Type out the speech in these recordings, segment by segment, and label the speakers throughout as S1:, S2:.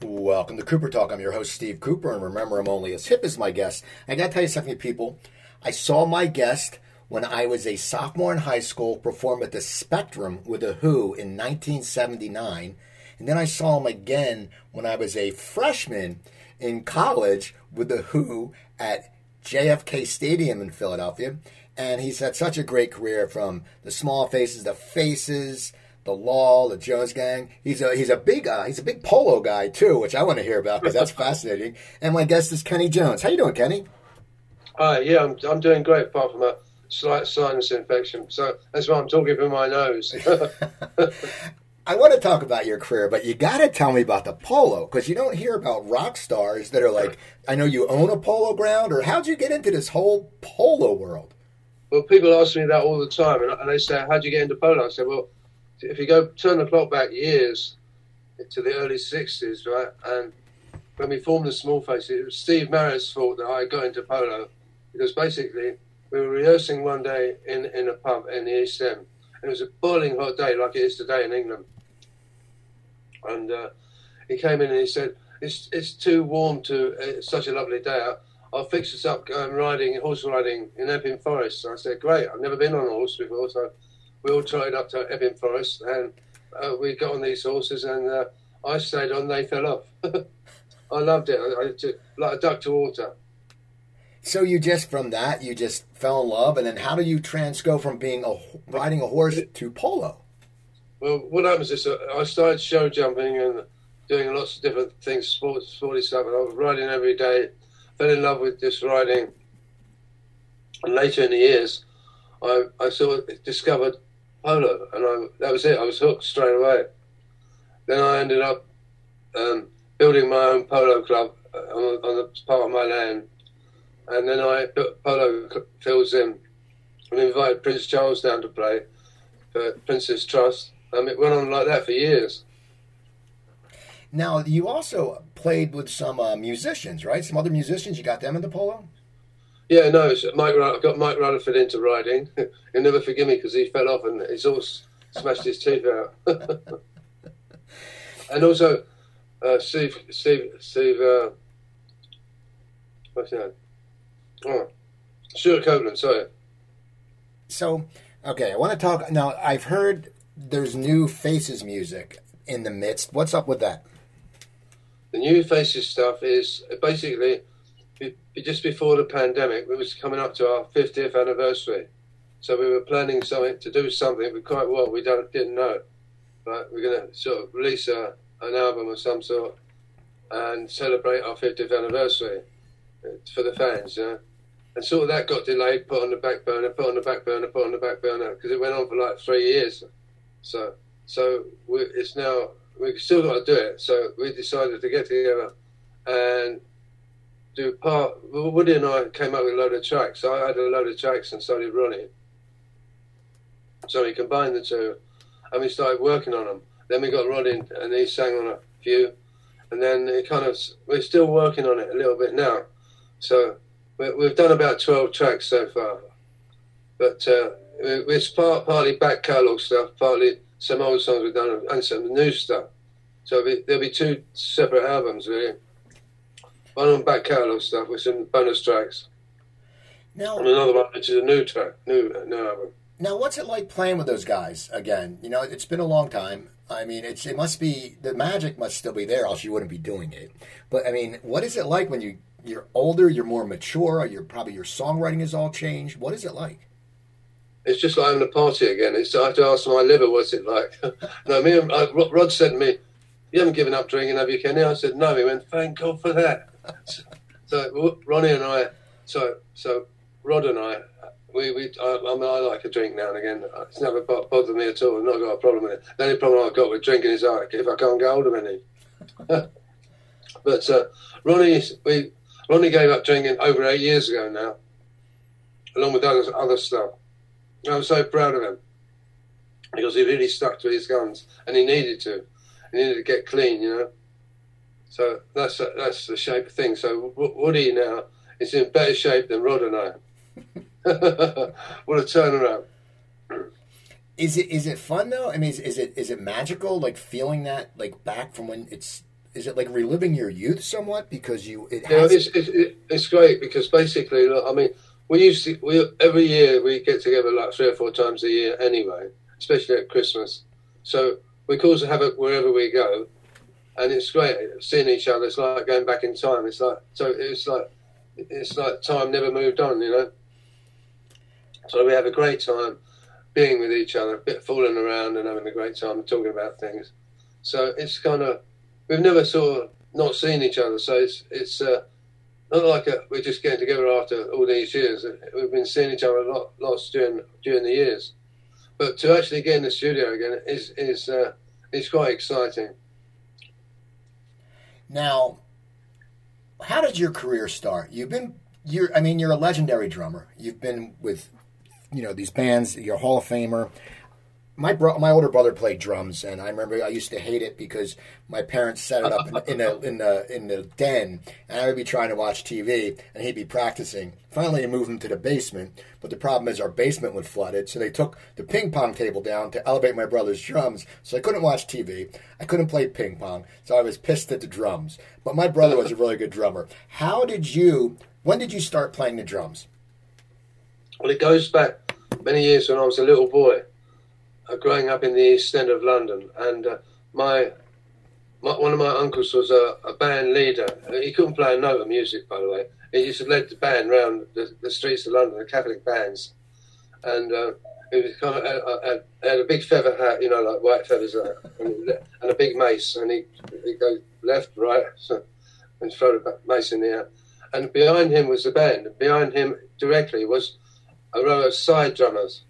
S1: Welcome to Cooper Talk. I'm your host, Steve Cooper, and remember, I'm only as hip as my guest. I got to tell you something, people. I saw my guest when I was a sophomore in high school perform at the Spectrum with The Who in 1979. And then I saw him again when I was a freshman in college with The Who at JFK Stadium in Philadelphia. And he's had such a great career from the small faces, the faces, the Law, the Jones Gang. He's a he's a big uh, he's a big polo guy too, which I want to hear about because that's fascinating. And my guest is Kenney Jones. How you doing, Kenney?
S2: Hi, yeah, I'm, I'm doing great apart from a slight sinus infection. So that's why I'm talking through my nose.
S1: I want to talk about your career, but you got to tell me about the polo because you don't hear about rock stars that are like, I know you own a polo ground, or how'd you get into this whole polo world?
S2: well, people ask me that all the time, and, they say, "How'd you get into polo?" I say, "Well, if you go turn the clock back years to the early '60s, right, and when we formed the Small Faces, it was Steve Marriott's fault that I got into polo because basically we were rehearsing one day in in a pub in the East End, it was a boiling hot day like it is today in England, and uh, he came in and he said, "It's it's too warm to. It's such a lovely day. I'll fix us up going riding, horse riding in Epping Forest." So I said, "Great. I've never been on a horse before, so we all tried up to Epping Forest, and uh, we got on these horses, and uh, I stayed on. They fell off. I loved it. I, I like a duck to water."
S1: So you just from that you just fell in love, and then how do you trans go from being a riding a horse to polo?
S2: Well, what happens is uh, I started show jumping and doing lots of different things, sports, sporty stuff, and I was riding every day. Fell in love with this riding, and later in the years, I, I sort of discovered polo, and I, that was it. I was hooked straight away. Then I ended up um, building my own polo club uh, on, on the part of my land, and then I put polo fills in and invited Prince Charles down to play for Prince's Trust. Um, it went on like that for years.
S1: Now you also played with some uh, musicians, right? Some other musicians. You got them in the polo.
S2: Yeah, no, it's Mike. I've got Mike Rutherford into riding. He'll never forgive me because he fell off and he's all smashed his teeth out. and also, uh, Steve, Steve, Steve. Uh, what's his name? Stewart Copeland. Sorry.
S1: So, okay, I want to talk now. I've heard there's new Faces music in the midst. What's up with that?
S2: The new faces stuff is basically just before the pandemic. We was coming up to our 50th anniversary, so we were planning something to do something. But quite well, we don't didn't know. But we're going to sort of release a, an album of some sort and celebrate our 50th anniversary uh, for the fans. You know? And sort of that got delayed, put on the back burner, put on the back burner, put on the back burner because it went on for like three years. So so it's now we've still got to do it. So we decided to get together and do part. Woody and I came up with a load of tracks. I had a load of tracks and did Ronnie. So we combined the two, and we started working on them. Then we got in, and he sang on a few, and then it kind of we're still working on it a little bit now. So we- we've done about twelve tracks so far, but uh, it's part, partly back catalogue stuff, partly some old songs we've done, and some new stuff. So there'll be, there'll be two separate albums really. One on back catalogue stuff with some bonus tracks,
S1: Now,
S2: and another one which is a new track, new new album.
S1: now, what's it like playing with those guys again? You know, it's been a long time. I mean, it's it must be the magic must still be there, else you wouldn't be doing it. But I mean, what is it like when you you're older, you're more mature, you're probably your songwriting has all changed. What is it like?
S2: It's just like having a party again. It's, I have to ask my liver, what's it like? no, me and uh, Rod said to me, "You haven't given up drinking, have you, Kenney?" I said, "No." He went, "Thank God for that." so, so Ronnie and I, so so Rod and I, we we I, I, mean, I like a drink now and again. It's never bo- bothered me at all. I've not got a problem with it. The only problem I've got with drinking is like if I can't get hold of any. but uh, Ronnie, we Ronnie gave up drinking over eight years ago now, along with other other stuff. I'm so proud of him because he really stuck to his guns, and he needed to. He needed to get clean, you know. So that's that's the shape of things. So Woody now is in better shape than Rod and I. what a turnaround!
S1: Is it is it fun though? I mean, is, is it is it magical? Like feeling that like back from when it's is it like reliving your youth somewhat because you it
S2: Yeah, it's, it's, it's great because basically, look, I mean, we used to we every year we get together like three or four times a year anyway, especially at Christmas. So we cause a havoc wherever we go, and it's great seeing each other. It's like going back in time. It's like so it's like it's like time never moved on, you know. So we have a great time being with each other, a bit fooling around and having a great time talking about things. So it's kind of we've never sort of not seen each other. So it's it's uh, not like a, we're just getting together after all these years. We've been seeing each other a lot, lots during during the years. But to actually get in the studio again is is uh, is quite exciting.
S1: Now, how did your career start? You've been you're I mean you're a legendary drummer. You've been with you know these bands. You're a Hall of Famer. My bro, my older brother played drums, and I remember I used to hate it because my parents set it up in, the in the in the den, and I would be trying to watch TV, and he'd be practicing. Finally, I moved him to the basement, but the problem is our basement was flooded, so they took the ping pong table down to elevate my brother's drums, so I couldn't watch TV, I couldn't play ping pong, so I was pissed at the drums. But my brother was a really good drummer. How did you? When did you start playing the drums?
S2: Well, it goes back many years when I was a little boy, uh, growing up in the East End of London, and uh, my, my one of my uncles was a, a band leader. He couldn't play a note of music, by the way. He used to lead the band round the, the streets of London, the Catholic bands, and uh, he was kind of had, had, had a big feather hat, you know, like white feathers, uh, and, and a big mace, and he he go left, right, so, and throw the mace in the air. And behind him was the band. And behind him directly was a row of side drummers.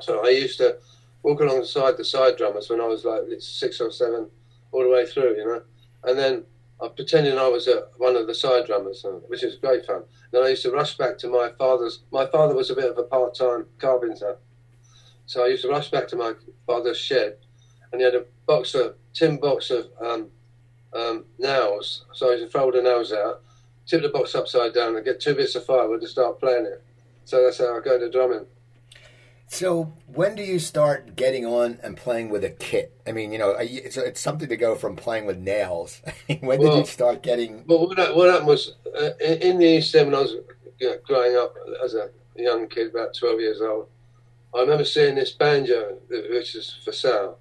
S2: So I used to walk alongside the side drummers when I was like six or seven, all the way through, you know. And then I pretended I was a, one of the side drummers, uh, which was great fun. Then I used to rush back to my father's. My father was a bit of a part-time carpenter, so I used to rush back to my father's shed, and he had a box of tin box of um, um, nails. So I used to throw the nails out, tip the box upside down, and get two bits of firewood to start playing it. So that's how I go to drumming.
S1: So when do you start getting on and playing with a kit? I mean, you know, it's, it's something to go from playing with nails. when did you start getting?
S2: Well, what, happened was uh, in the East End when I was you know, growing up as a young kid, about 12 years old, I remember seeing this banjo, which is for sale,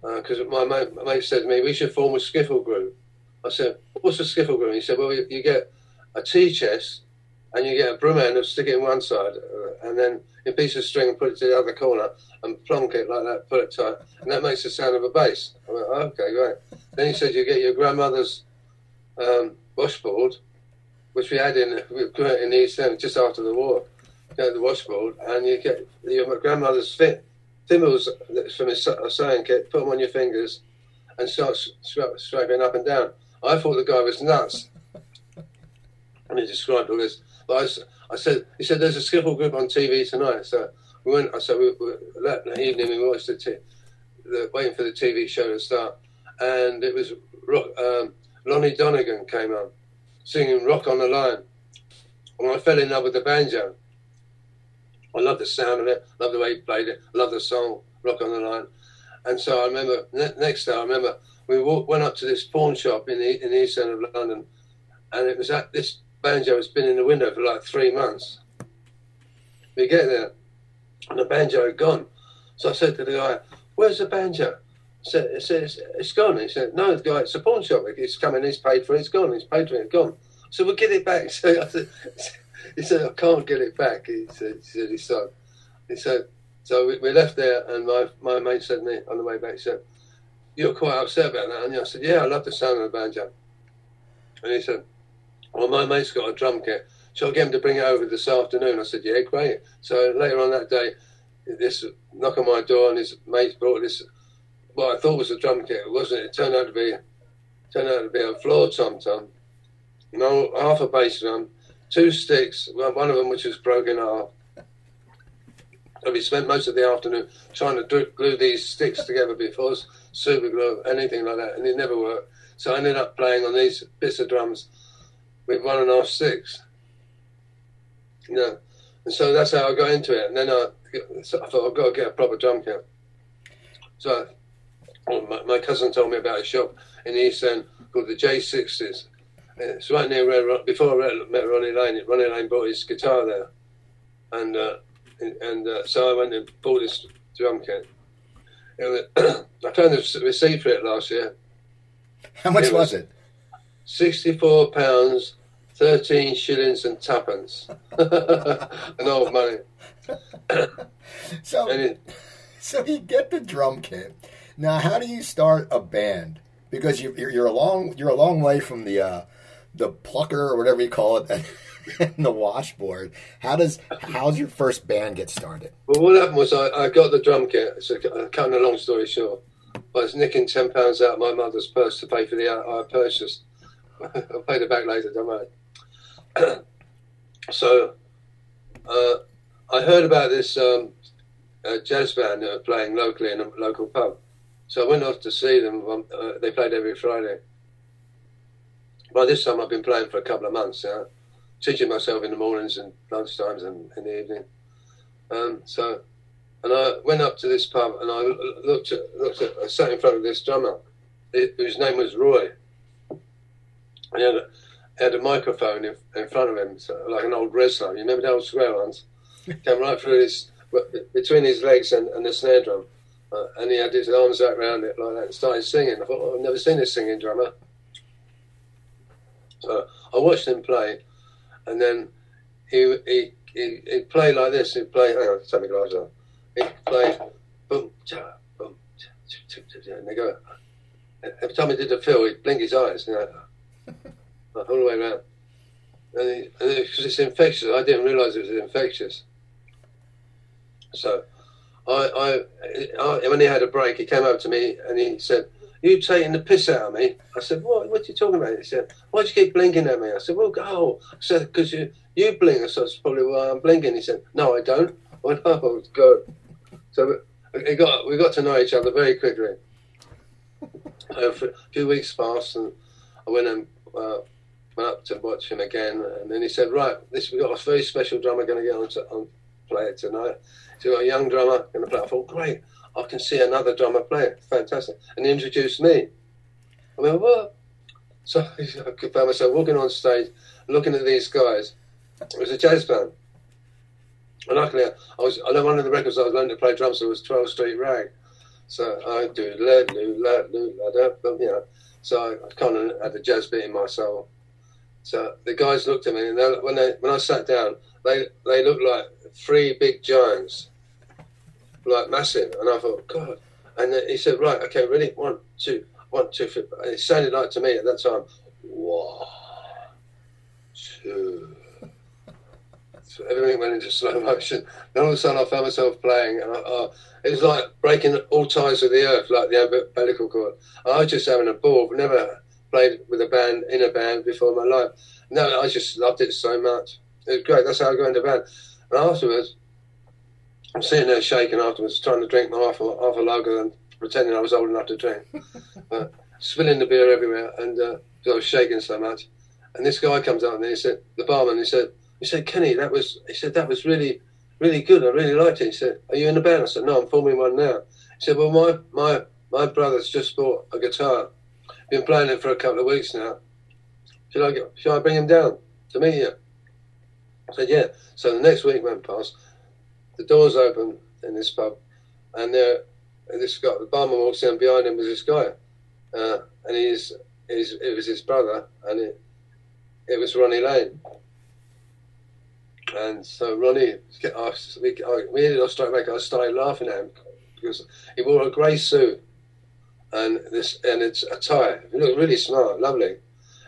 S2: because my mate, my mate said to me, we should form a skiffle group. I said, what's a skiffle group? He said, well, you, you get a tea chest and you get a broom handle, stick it in one side, uh, and then a piece of string and put it to the other corner and plonk it like that, put it tight, and that makes the sound of a bass. I went, okay, great. Then he said, you get your grandmother's um, washboard, which we had in in the East End just after the war. You the washboard, and you get your grandmother's fit, thimbles from a sewing kit, put them on your fingers, and start scraping up and down. I thought the guy was nuts, and he described all this. But I, I said, he said, "There's a skiffle group on TV tonight." So we went. I said, we, we, that evening we watched the, t- the waiting for the TV show to start, and it was um, Lonnie Donegan came on singing "Rock Island Line," and I fell in love with the banjo. I love the sound of it. Love the way he played it. Love the song "Rock Island Line." And so I remember ne- next day. I remember we walked, went up to this pawn shop in the in the east end of London, and it was at this banjo has been in the window for like three months. We get there, and the banjo had gone. So I said to the guy, "Where's the banjo?" I said, I said it's, it's gone. He said, "No, the guy, it's a pawn shop. It's coming. He's paid for it. It's gone. He's paid for it. It's gone." So we'll get it back. So I said, he said, "I can't get it back." He said, he said, "He's so." Uh, he said, so we, we left there, and my my mate said to me on the way back, he said, "You're quite upset about that." And I said, "Yeah, I love the sound of the banjo." And he said, "Well, my mate's got a drum kit. Shall I get him to bring it over this afternoon?" I said, "Yeah, great." So later on that day, this knock on my door, and his mate brought this. What I thought was a drum kit, it wasn't. It turned out to be turned out to be a floor tom tom. No, half a bass drum, two sticks. One of them which was broken off. So we spent most of the afternoon trying to glue these sticks together before super glue, anything like that, and it never worked. So I ended up playing on these bits of drums with one and a half sticks. You know, and so that's how I got into it. And then I, so I thought I've got to get a proper drum kit. So my, my, cousin told me about a shop in the East End called the J60s. It's right near where before I met Ronnie Lane. Ronnie Lane bought his guitar there, and uh, and uh, so I went and bought this drum kit. Was, I found the receipt for it last year.
S1: How much it was, was, it?
S2: Sixty-four pounds, thirteen shillings and tuppence. An old money.
S1: so, it, so you get the drum kit. Now, how do you start a band? Because you, are you're a long you're a long way from the uh, the plucker or whatever you call it. And the washboard. How does how's your first band get started?
S2: Well, what happened was I, I got the drum kit. So cutting a long story short, I was nicking ten pounds out of my mother's purse to pay for the uh, I purchased. I'll pay the back later, don't I? so uh, I heard about this um, jazz band that were playing locally in a local pub. So I went off to see them. Um, uh, they played every Friday. By this time, I've been playing for a couple of months. Yeah? teaching myself in the mornings and lunchtimes and in the evening. Um, so, and I went up to this pub and I looked at, looked at, I sat in front of this drummer, whose name was Roy. He had a, had a microphone in, in front of him, so like an old wrestler. You remember the old square ones? Came right through his, between his legs and, and the snare drum. Uh, and he had his arms out around it like that and started singing. I thought, oh, I've never seen this singing drummer. So I watched him play and then he he he he'd play like this. He'd play. Hang on, take my glasses off. He'd play boom cha boom cha, cha, cha, cha, and they go. Every time he did a fill, he'd blink his eyes, you know, all the way around. And because it's infectious, I didn't realise it was infectious. So, I, I, I, when he had a break, he came over to me and he said, you taking the piss out of me? I said, what, what are you talking about? He said, "Why do you keep blinking at me? I said, well, go. I said, because you, you blink. I said, that's probably why I'm blinking. He said, no, I don't. I went, oh, good. So we got, we got to know each other very quickly. A few weeks passed and I went and uh, went up to watch him again. And then he said, right, this we've got a very special drummer going to get on, to, on play it tonight. So we've got a young drummer going to play. I thought, great. I can see another drummer play it. Fantastic. And he introduced me. I went, what? So I found myself walking on stage, looking at these guys. It was a jazz band. And luckily, I was, I know one of the records I was learning to play drums it was 12 Street Rag. So I do, la, do, la, do, la, da, you know. So I kind of had the jazz beat in my soul. So the guys looked at me, and they, when, they, when I sat down, they, they looked like three big giants like massive. And I thought, God. And he said, right, okay, ready? One, two, one, two, three. It sounded like to me at that time, one, two. Everything went into slow motion. Then all of a sudden, I found myself playing, and I, uh, it was like breaking all ties with the earth, like the umbilical cord. I was just having a ball. I've never played with a band in a band before in my life. No, I just loved it so much. It was great. That's how I got into band. And afterwards, I'm sitting there shaking afterwards, trying to drink my half a, half a lager and pretending I was old enough to drink. uh, spilling the beer everywhere, and uh, I was shaking so much. And this guy comes up and he said, the barman, he said, he said, Kenney, that was, he said, that was really, really good. I really liked it. He said, are you in the band? I said, no, I'm forming one now. He said, well, my, my, my brother's just bought a guitar. Been playing it for a couple of weeks now. Should I, get, should I bring him down to meet you? I said, yeah. So the next week went past the doors open in this pub, and there, this guy, the barman walks in, behind him was this guy, uh, and he's, he's, it was his brother, and it, it was Ronnie Lane. And so Ronnie, we, we ended up straight I started laughing at him because he wore a grey suit and this and it's a tie. He looked really smart, lovely.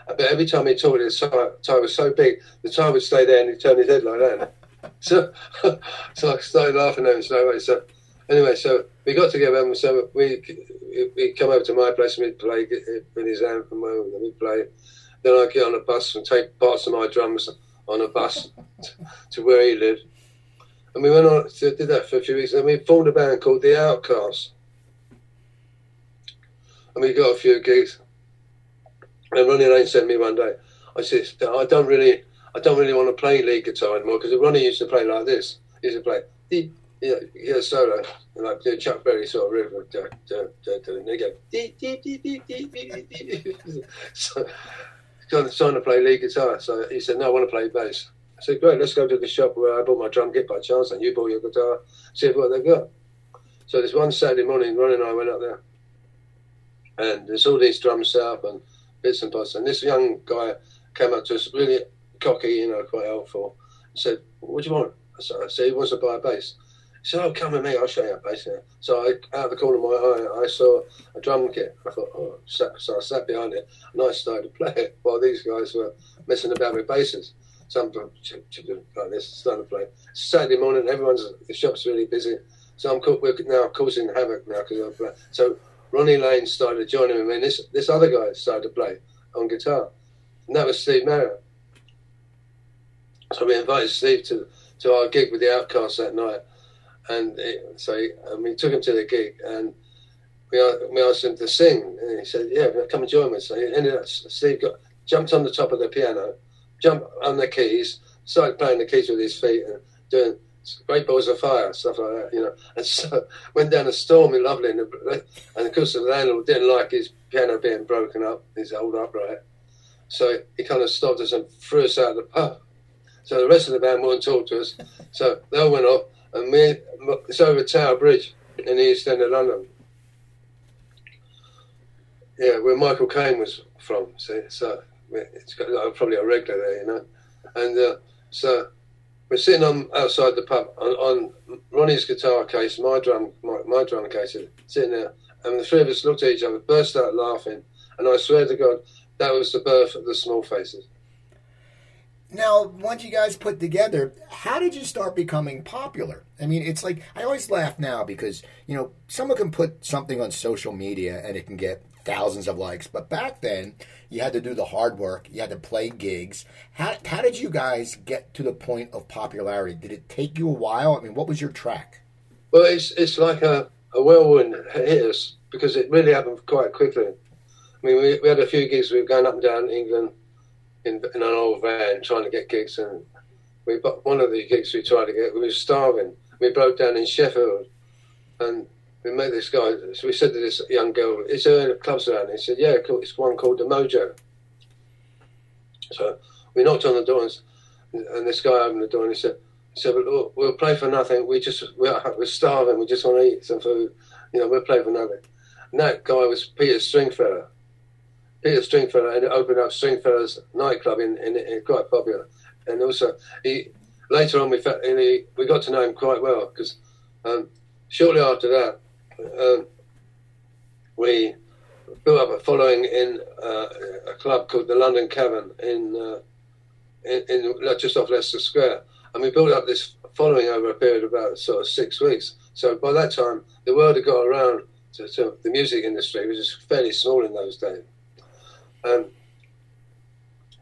S2: But every time he talked, his tie, tie was so big, the tie would stay there and he'd turn his head like that so, so I started laughing at him straight away. So, anyway, so we got together and so we we come over to my place and we'd play uh, with his amp and we'd play. Then I'd get on a bus and take parts of my drums on a bus t- to where he lived. And we went on to did that for a few weeks. And we formed a band called The Outcasts. And we got a few gigs. And Ronnie Lane sent me one day. I said, I don't really, I don't really want to play lead guitar anymore because Ronnie used to play like this. He used to play, he, you he had solo, like the Chuck Berry sort of riff, and they go, so kind of trying to play lead guitar. So he said, no, I want to play bass. I said, great, let's go to the shop where I bought my drum kit by chance, and you bought your guitar, see what they've got. So this one Saturday morning, Ron and I went up there, and there's all these drums up and bits and bobs, and this young guy came up to us, really cocky, you know, quite helpful, said, what do you want? I said, he wants to buy a bass. Said, oh, come with me, I'll show you a bass. Yeah. So I, out of the corner of my eye, I saw a drum kit. I thought, oh, so, I sat behind it, and I started to play it while these guys were messing about with basses. Some like this, starting to play. Saturday morning, everyone's the shop's really busy, so I'm we're now causing havoc now because I'm playing. So Ronnie Lane started joining me, and this this other guy started to play on guitar, and that was Steve Marriott. So we invited Steve to to our gig with the Outcasts that night, and it, so he, and we took him to the gig, and we, we asked him to sing, and he said, "Yeah, come and join me." So he ended up. Steve got jumped on the top of the piano jump on the keys, started playing the keys with his feet and doing great balls of fire, stuff like that, you know. And so went down a stormy, lovely, and, and of course the landlord didn't like his piano being broken up, his old upright. So he kind of stopped us and threw us out of the pub. So the rest of the band wouldn't talk to us. So they all went off, and me, it's over Tower Bridge in the East End of London. Yeah, where Michael Caine was from. See, so it's got probably a regular there, you know. And uh, so we're sitting on outside the pub on, on Ronnie's guitar case, my drum, my, my drum case, sitting there, and the three of us looked at each other, burst out laughing, and I swear to God, that was the birth of the Small Faces.
S1: Now, once you guys put together, how did you start becoming popular? I mean, it's like I always laugh now because you know someone can put something on social media and it can get thousands of likes, but back then you had to do the hard work. You had to play gigs. How, how did you guys get to the point of popularity? Did it take you a while? I mean, what was your track?
S2: Well, it's it's like a, a whirlwind hit us because it really happened quite quickly. I mean, we, we had a few gigs. We were going up and down England in, in an old van trying to get gigs, and we one of the gigs we tried to get. We were starving. We broke down in Sheffield, and we met this guy. So we said to this young girl, "Is there any clubs around?" He said, "Yeah, it's one called the Mojo." So we knocked on the door, and, and this guy opened the door, and he said, "He said, well, we'll play for nothing. We just we're, we're starving. We just want to eat some food. You know, we'll play for nothing." And that guy was Peter Stringfellow. Peter Stringfellow and opened up Stringfellow's nightclub in, in, in quite popular. And also, he later on we he, we got to know him quite well because um, shortly after that, um, we built up a following in uh, a club called the London Cavern in, uh, in, in, just off Leicester Square, and we built up this following over a period of about sort of six weeks. So by that time, the word had got around to, to the music industry, which was fairly small in those days. And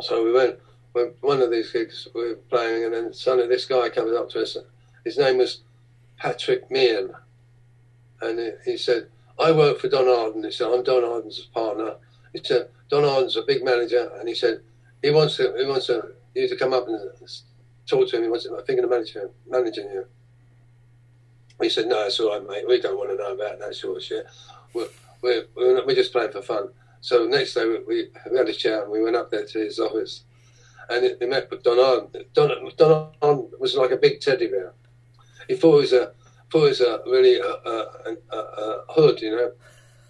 S2: so we went, went one of these gigs we were playing, and then suddenly this guy comes up to us. His name was Patrick Meehan and he said, I work for Don Arden. He said, I'm Don Arden's partner. He said, Don Arden's a big manager, and he said, he wants to, he wants to, you to come up and talk to him. He wants to, I'm thinking of managing, managing you. He said, no, it's all right, mate. We don't want to know about that sort of shit. We're, we're, we're just playing for fun. So next day we, we had a chat and we went up there to his office and we met with Don Arden. Don, Don Arden was like a big teddy bear. He thought he was a, thought was a really a, a, a, a hood, you know,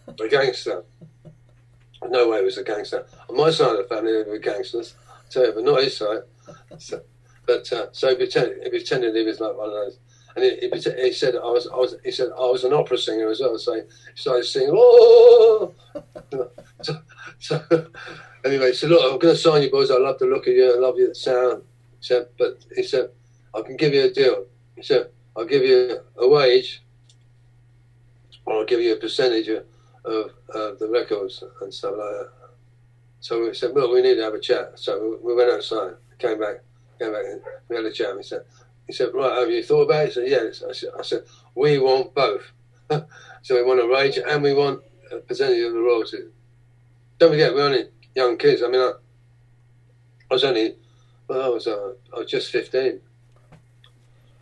S2: a gangster. No way he was a gangster. On my side of the family, they were gangsters, you, but not his side. So, but uh, so he pretended, he pretended he was like one of those. And he, he, he, said I was, I was, he said I was an opera singer as well. So he started singing, oh. so, so anyway, he said, look, I'm going to sign you boys. I love the look of you. I love your sound. He said, but he said, I can give you a deal. He said, I'll give you a wage, or I'll give you a percentage of, of uh, the records and stuff like that. So we said, well, we need to have a chat. So we went outside, came back, came back, and we had a chat. And he said, he said, right, have you thought about it? He said, yes. I said, I said we want both. so we want a wage and we want a percentage of the royalties. Don't forget, we're only young kids. I mean, I, I was only, well, I was, uh, I was just 15.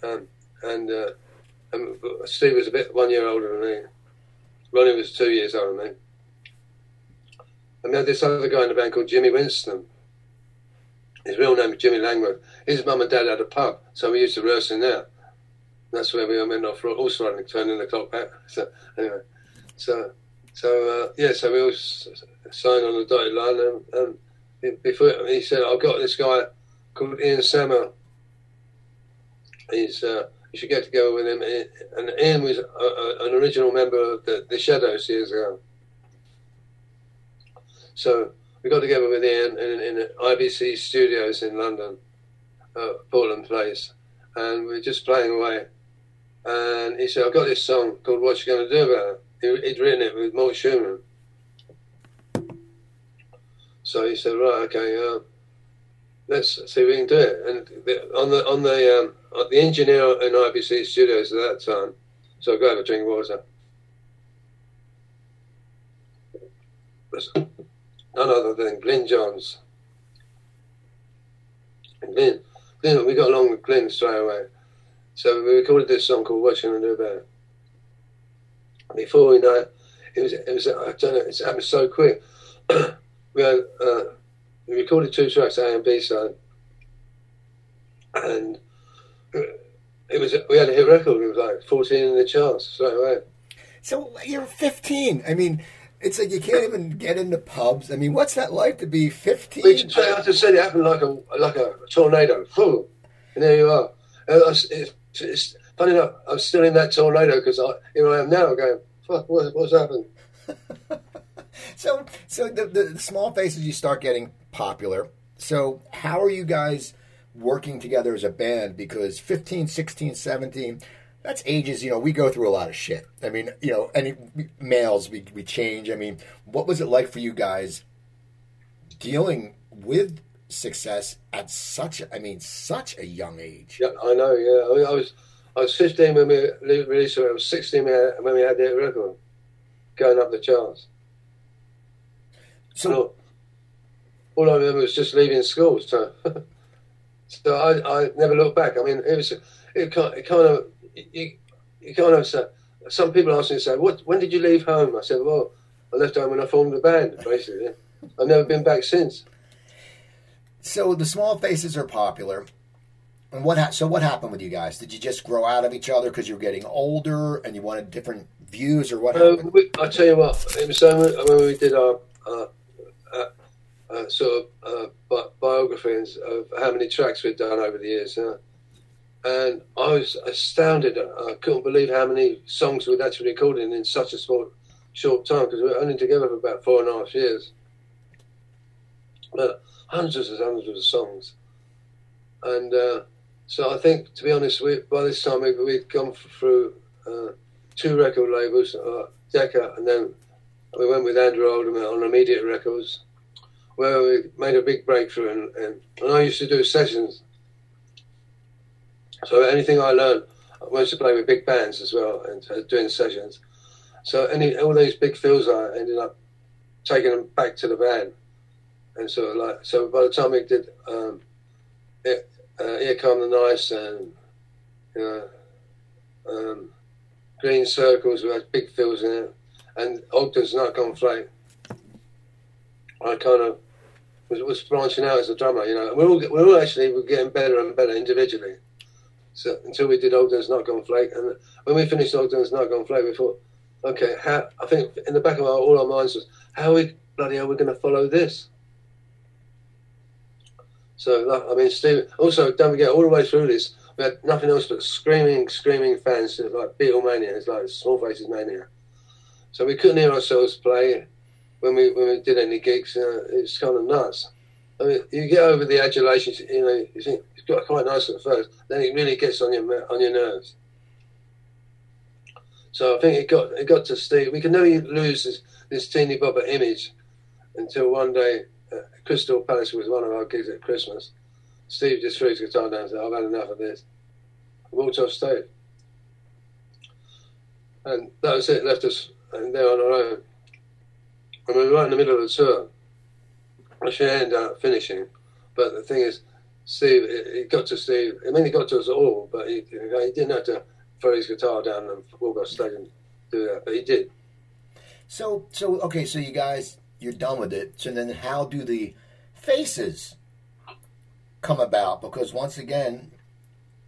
S2: Um, and, uh, and Steve was a bit one year older than me. Ronnie was two years older than me. And we had this other guy in the band called Jimmy Winston. His real name is Jimmy Langwith. His mum and dad had a pub, so we used to rehearse in there. That's where we went off horse riding, turning the clock back. So anyway, so so uh, yeah, so we all signed on the dotted line, and, and before he said, "I've got this guy called Ian Samwell. He's uh, you should get together with him." And Ian was a, a, an original member of the, the Shadows years ago. So we got together with Ian in, in IBC Studios in London, uh, Portland Place, and we are just playing away. And he said, I've got this song called What You Gonna Do About It? He'd written it with Mort Shuman. So he said, right, okay, uh, let's see if we can do it. And the, on the on the um, the engineer in IBC Studios at that time, so I go have a drink of water. None other than Glyn Johns. And Glyn, We got along with Glyn straight away. So we recorded this song called What You Gonna Do About It. Before we know it, it was, it was I don't know, it's happened so quick. we had, uh, we recorded two tracks, A and B side, and it was we had a hit record. It was like 14 in the charts straight away.
S1: So you're 15. I mean, it's like you can't even get into pubs. I mean, what's that like to be 15?
S2: I just said it happened like a like a tornado. And there you are. Uh, it's, it's funny enough, I'm still in that tornado because here I am now going, fuck, what, what's happened?
S1: so, so the, the small faces, you start getting popular. So, how are you guys working together as a band? Because 15, 16, 17, that's ages, you know, we go through a lot of shit. I mean, you know, any males, we, we change. I mean, what was it like for you guys dealing with success at such, I mean, such a young age?
S2: Yeah, I know, yeah. I, I was I was 15 when we released it. I was 16 when we had the record going up the charts. So, all I remember was just leaving school. So, so I, I never looked back. I mean, it was it kind, it kind of you, you kind of say, some people ask me, say, "What? When did you leave home?" I said, "Well, I left home when I formed the band. Basically, I've never been back since."
S1: So the small faces are popular. And what ha- so what happened with you guys? Did you just grow out of each other because you were getting older and you wanted different views, or what? Uh,
S2: we, I tell you what, it was so when we did our uh, uh, sort of uh, biographies of how many tracks we'd done over the years, and I was astounded. I couldn't believe how many songs we'd actually recorded in such a small, short time because we were only together for about four and a half years. But hundreds and hundreds of songs, and uh, so I think, to be honest, we, by this time we, we'd gone through uh, two record labels, uh, Decca, and then we went with Andrew Oldham on Immediate Records, where we made a big breakthrough. And, and, and I used to do sessions so anything I learned, I went to play with big bands as well and uh, doing sessions. So any all these big fills, I ended up taking them back to the band, and sort of like so. By the time we did, um, it, uh, here come the nice and you know, um, green circles with big fills in it, and Ogdens' Nut Gone Flake. I kind of was, was branching out as a drummer, you know. We're all we're all actually we're getting better and better individually. So until we did Ogdens' Nut Gone Flake, and when we finished Ogdens' Nut Gone Flake, we thought, okay, how? I think in the back of our, all our minds was, how are we bloody are we going to follow this? So I mean, Steve. Also, don't forget, all the way through this, we had nothing else but screaming, screaming fans, like Beatlemania. It's like Small Faces mania. So we couldn't hear ourselves play when we when we did any gigs. Uh, it's kind of nuts. I mean, you get over the adulation. You know, you think got quite nice at first. Then it really gets on your on your nerves. So I think it got it got to Steve. We can never lose this, this teeny bopper image until one day, uh, Crystal Palace was one of our gigs at Christmas. Steve just threw his guitar down and said, "I've had enough of this." walked off stage, and that was it. Left us and there on our own. And we were right in the middle of the tour. I should end up finishing But the thing is, Steve, it, got to Steve. I mean, it got to us all, but he, he didn't have to throw his guitar down and off stage and do that, but he did.
S1: So, so okay, so you guys, you're done with it. So then, how do the faces come about? Because once again,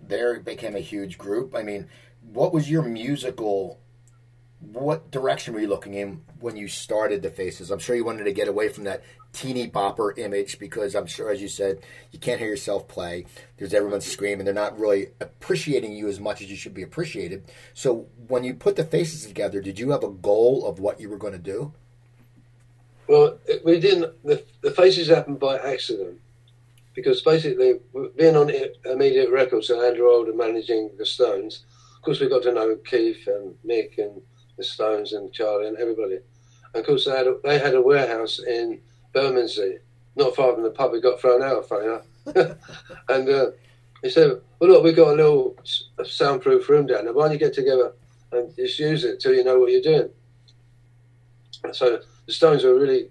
S1: there became a huge group. I mean, what was your musical? What direction were you looking in when you started the faces? I'm sure you wanted to get away from that teeny bopper image because I'm sure, as you said, you can't hear yourself play. There's everyone screaming. They're not really appreciating you as much as you should be appreciated. So when you put the faces together, did you have a goal of what you were going to do?
S2: Well, we didn't. The, the faces happened by accident because basically, being on Immediate Records and Andrew Oldham managing the Stones, of course, we got to know Keith and Mick and the Stones and Charlie and everybody. And of course, they had a, they had a warehouse in Bermondsey, not far from the pub we got thrown out, funny enough. and uh, he said, Well, look, we've got a little soundproof room down there. Why don't you get together and just use it till you know what you're doing? So the Stones were really,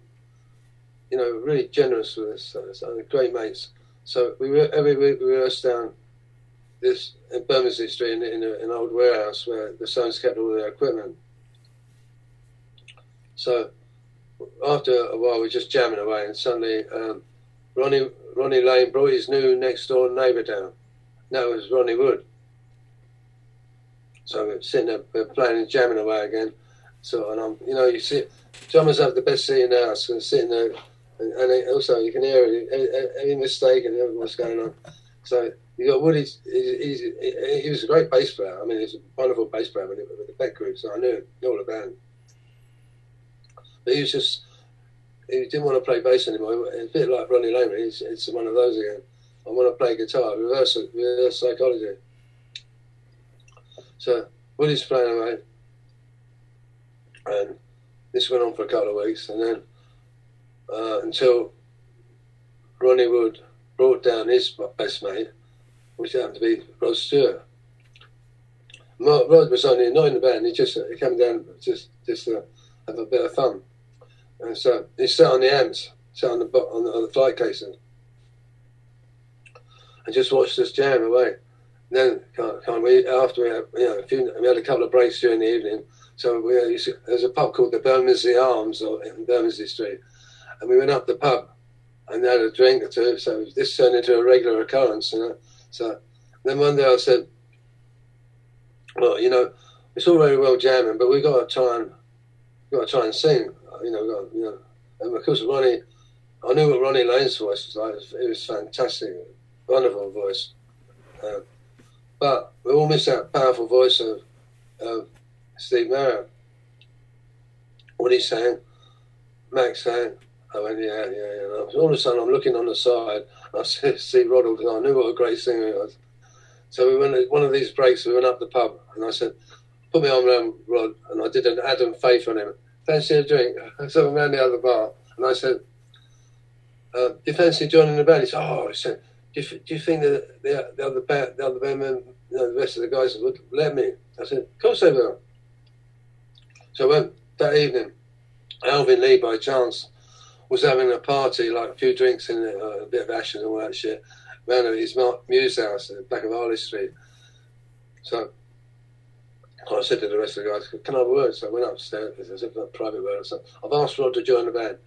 S2: you know, really generous with us. So, great mates. So we were, every week we rehearsed down this in Bermondsey Street in, in, a, in, an old warehouse where the Stones kept all their equipment. So after a while, we are just jamming away, and suddenly um, Ronnie Ronnie Lane brought his new next door neighbour down. That was Ronnie Wood. So we're sitting there, we're playing and jamming away again. So and I'm, you know, you see, drummers have the best seat in the house, and sitting there, and, and also you can hear any mistake and what's going on. So you got Woody. He's, he's, he was a great bass player. I mean, he's a wonderful bass player with, with the Beck group. So I knew, all the band. But he was just, he didn't want to play bass anymore. It's a bit like Ronnie Lehman. He's, it's one of those again. I want to play guitar, reverse, reverse psychology. So Woody's playing away. And this went on for a couple of weeks. And then uh, until Ronnie Wood brought down his best mate, which happened to be Rod Stewart. Rod was only not in the band. He just he came down just just to have a bit of fun. And so he sat on the amps, sat on the on the, on the flight casing, and just watched us jam away. And then can't, can't we, after we had, you know, a few, we had a couple of breaks during the evening. So we there's a pub called the Bermondsey Arms in Bermondsey Street, and we went up the pub and had a drink or two. So this turned into a regular occurrence. You know? So then one day I said, "Well, you know, it's all very well jamming, but we've got to try and got to try and sing you know, got, you know, and because of Ronnie, I knew what Ronnie Lane's voice was like. It was fantastic, wonderful voice. Uh, but we all miss that powerful voice of, of Steve Marriott. What he sang, Max saying, I went, yeah, yeah, yeah. All of a sudden, I'm looking on the side. I see Steve Roddle, and I knew what a great singer he was. So we went one of these breaks. We went up the pub, and I said, "Put me on around Rod," and I did an Adam Faith on him fancy a drink? So I'm around the other bar, and I said, uh, do you fancy joining the band? He said, oh, I said, do you, do you think that the, the other band, the other bandmen, you know, the rest of the guys would let me? I said, of course they will. So I went that evening. Alvin Lee, by chance, was having a party, like a few drinks and uh, a bit of ashes and all that shit, around at his mews house at the back of Harley Street. So I said to the rest of the guys, "Can I have a word?" So I went upstairs. I said, "A private word." Said, "I've asked Rod to join the band."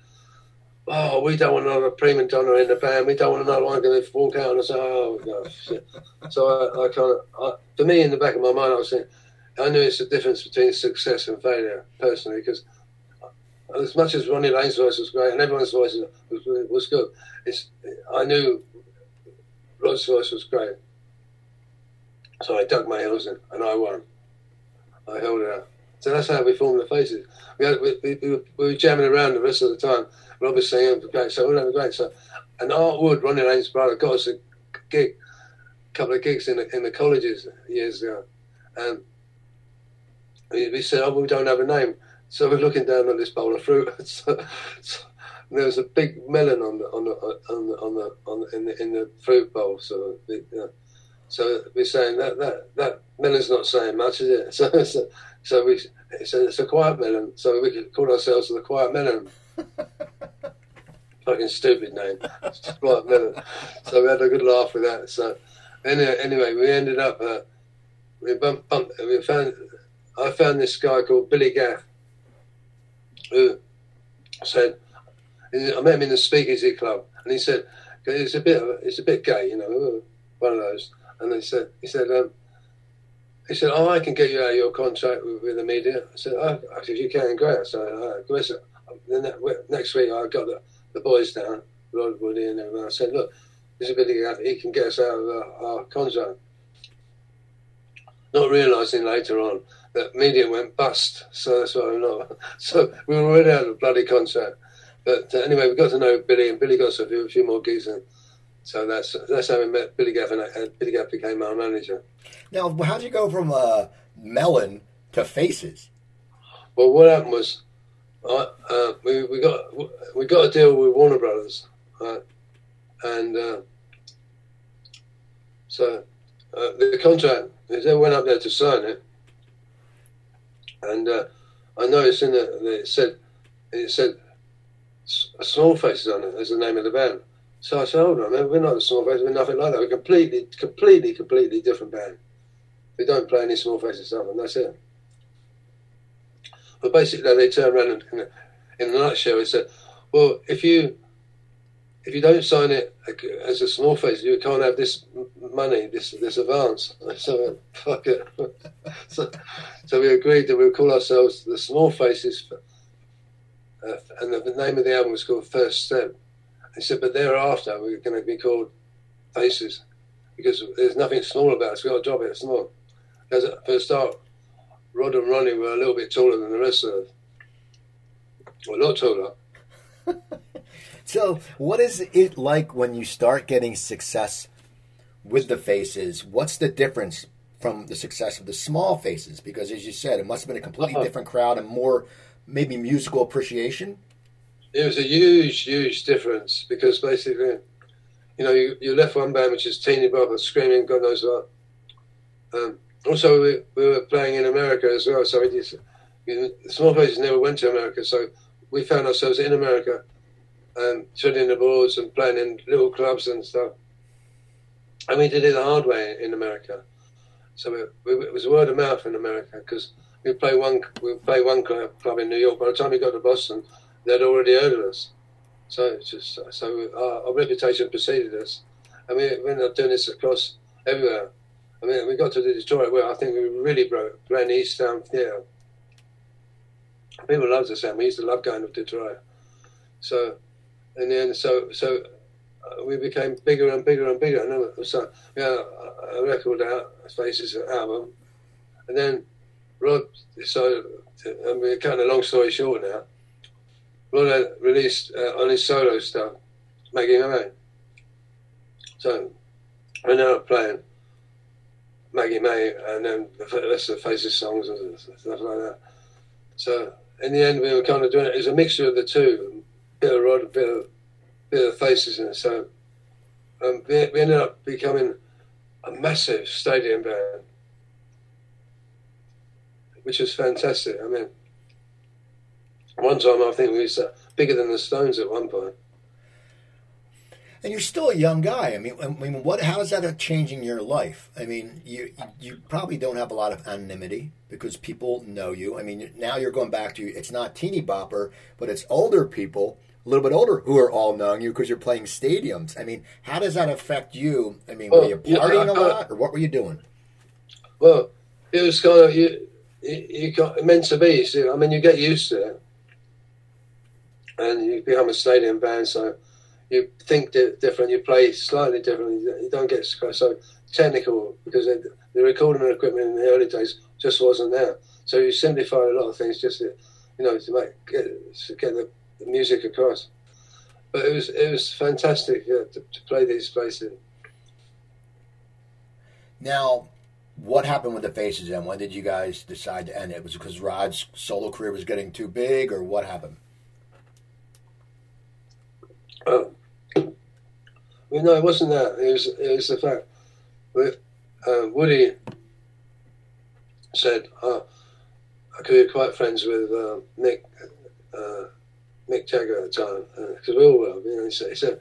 S2: Oh, we don't want another prima donna in the band. We don't want another one going to walk out and say, "Oh, no, shit." So I, I kind of, for me, in the back of my mind, I was saying, I knew it's the difference between success and failure, personally, because as much as Ronnie Lane's voice was great and everyone's voice was, was good, I knew Rod's voice was great. So I dug my heels in and I won. I held it out. So that's how we formed the faces. We, had, we, we, we, were jamming around the rest of the time. Rob was singing for great, so were having great. So, and Art Wood, Ronnie Lane's brother, got us a gig, a couple of gigs in the, in the colleges years ago. And we, we said, oh, we don't have a name. So we're looking down at this bowl of fruit. so, so, there was a big melon on the on the on the on the, on the in the in the fruit bowl. So you know, so we're saying that that that melon's not saying much, is it? So so, so we it's a, it's a quiet melon. So we could call ourselves the quiet melon. fucking stupid name. quiet melon. so we had a good laugh with that. So anyway, anyway we ended up uh, we bumped, bumped, we found I found this guy called Billy Gaff who said I met him in the Speakeasy Club, and he said it's a bit it's a bit gay, you know, one of those. And he said he said um, he said, "Oh, I can get you out of your contract with, with Immediate." I said, "Oh, if you can, great." So uh, then next week I got the, the boys down, Rod Woody and everyone. I said, "Look, this is a bit he can get us out of our, our contract." Not realising later on that Immediate went bust, so that's why I'm not. So we were already out of bloody contract. But uh, anyway, we got to know Billy, and Billy got us a few, a few more gigs, and so that's that's how we met Billy Gaff, and uh, Billy Gaff became our manager.
S1: Now, how did you go from uh, Melon to Faces?
S2: Well, what happened was, uh, uh, we we got we got a deal with Warner Brothers, and uh, so the contract they went up there to sign it, and I noticed in it, it said it said Small Faces on it as the name of the band. So I said, hold on, man, we're not the Small Faces, we're nothing like that. We're completely, completely, completely different band. We don't play any Small Faces stuff, and that's it. But basically, they turned around and, in a nutshell, they said, well, if you if you don't sign it as a small face, you can't have this money, this this advance. So fuck it. so, so we agreed that we would call ourselves the Small Faces uh, and the, the, name of the album was called First Step. He said, but thereafter we're going to be called Faces because there's nothing small about us. We've got to drop it small. Because for a start, Rod and Ronnie were a little bit taller than the rest of us. Well, a lot taller.
S1: so, what is it like when you start getting success with the faces? What's the difference from the success of the small faces? Because, as you said, it must have been a completely uh-huh. different crowd and more maybe musical appreciation?
S2: It was a huge, huge difference because basically, you know, you, you left one band which is teeny bopper screaming, God knows what. Um, also, we, we, were playing in America as well, so just, you know, Small Faces never went to America, so we found ourselves in America and um, shutting the boards and playing in little clubs and stuff. And we did it the hard way in America. So we, we, it was word of mouth in America because we play one we play one club in New York. By the time we got to Boston, they'd already heard of us. So just so our, our reputation preceded us, and we ended up doing this across everywhere. I mean, we got to Detroit where I think we really broke ran Eastown Theatre. People loved us, and we used to love going to Detroit. So, in the end, so so uh, we became bigger and bigger and bigger. And so we had a, record out, Faces album, and then Rod decided, I mean, kind of long story short now, Rod released uh, on his solo stuff, Maggie May. So I up playing Maggie May and then the rest of the Faces songs and stuff like that. So in the end, we were kind of doing it. It was a mixture of the two, a bit of Rod, a bit of, bit of Faces it. So um, we, we ended up becoming a massive stadium band which was fantastic. I mean, one time I think we were bigger than the Stones at one point.
S1: And you're still a young guy. I mean, I mean, what? How is that changing your life? I mean, you you probably don't have a lot of anonymity because people know you. I mean, now you're going back to it's not teeny bopper, but it's older people, a little bit older, who are all knowing you because you're playing stadiums. I mean, how does that affect you? I mean, well, were you partying yeah, I, a lot, or what were you doing?
S2: Well, it was kind of you you got meant to be. So, I mean, you get used to it, and you become a stadium band. So you think different, you play slightly different. You don't get so technical because the recording equipment in the early days just wasn't there. So you simplify a lot of things just to, you know, to make get, to get the, music across. But it was it was fantastic to, to play these places.
S1: Now, what happened with the Faces and when did you guys decide to end it? Was it because Rod's solo career was getting too big, or what happened?
S2: Well, no, it wasn't that. It was it was the fact that uh, Woody said, oh, "I could be quite friends with uh, Mick uh, Mick Jagger at the time, because uh, we all were. You know, he said, he said,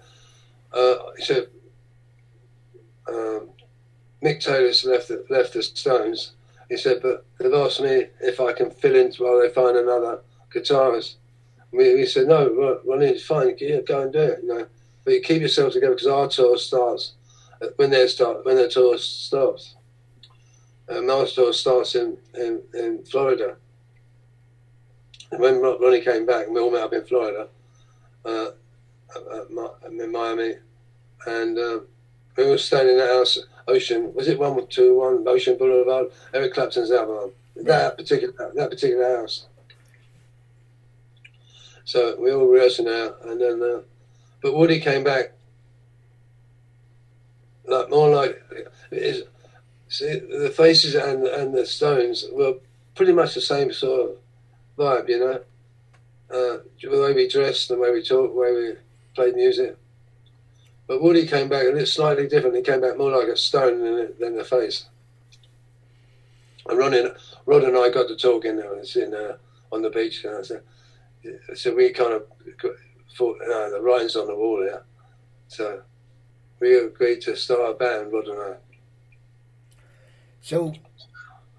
S2: uh, he said um, Mick Taylor's left the, left the Stones. He said, but they've asked me if I can fill in while they find another guitarist. We, we said, no, Ronnie, it's fine. Go and do it. You know, but you keep yourself together because our tour starts when their start when their tour stops. Um, our tour starts in, in, in Florida. And when Ronnie came back, we all met up in Florida, uh, in Miami, and um, we were staying in that house, Ocean. Was it one two one Ocean Boulevard? Eric Clapton's album. That particular that particular house. So we all rehearsing now, and then, uh, but Woody came back, like more like is see the faces and and the Stones were pretty much the same sort of vibe, you know. Uh, the way we dressed, the way we talked, the way we played music. But Woody came back and it's slightly different. He came back more like a stone than, than the face. And Ron Rod and I got to talking and there on the beach. And I said, so we kind of thought, uh, the writing's on the wall here. So we agreed to start a band, Rod and I.
S1: So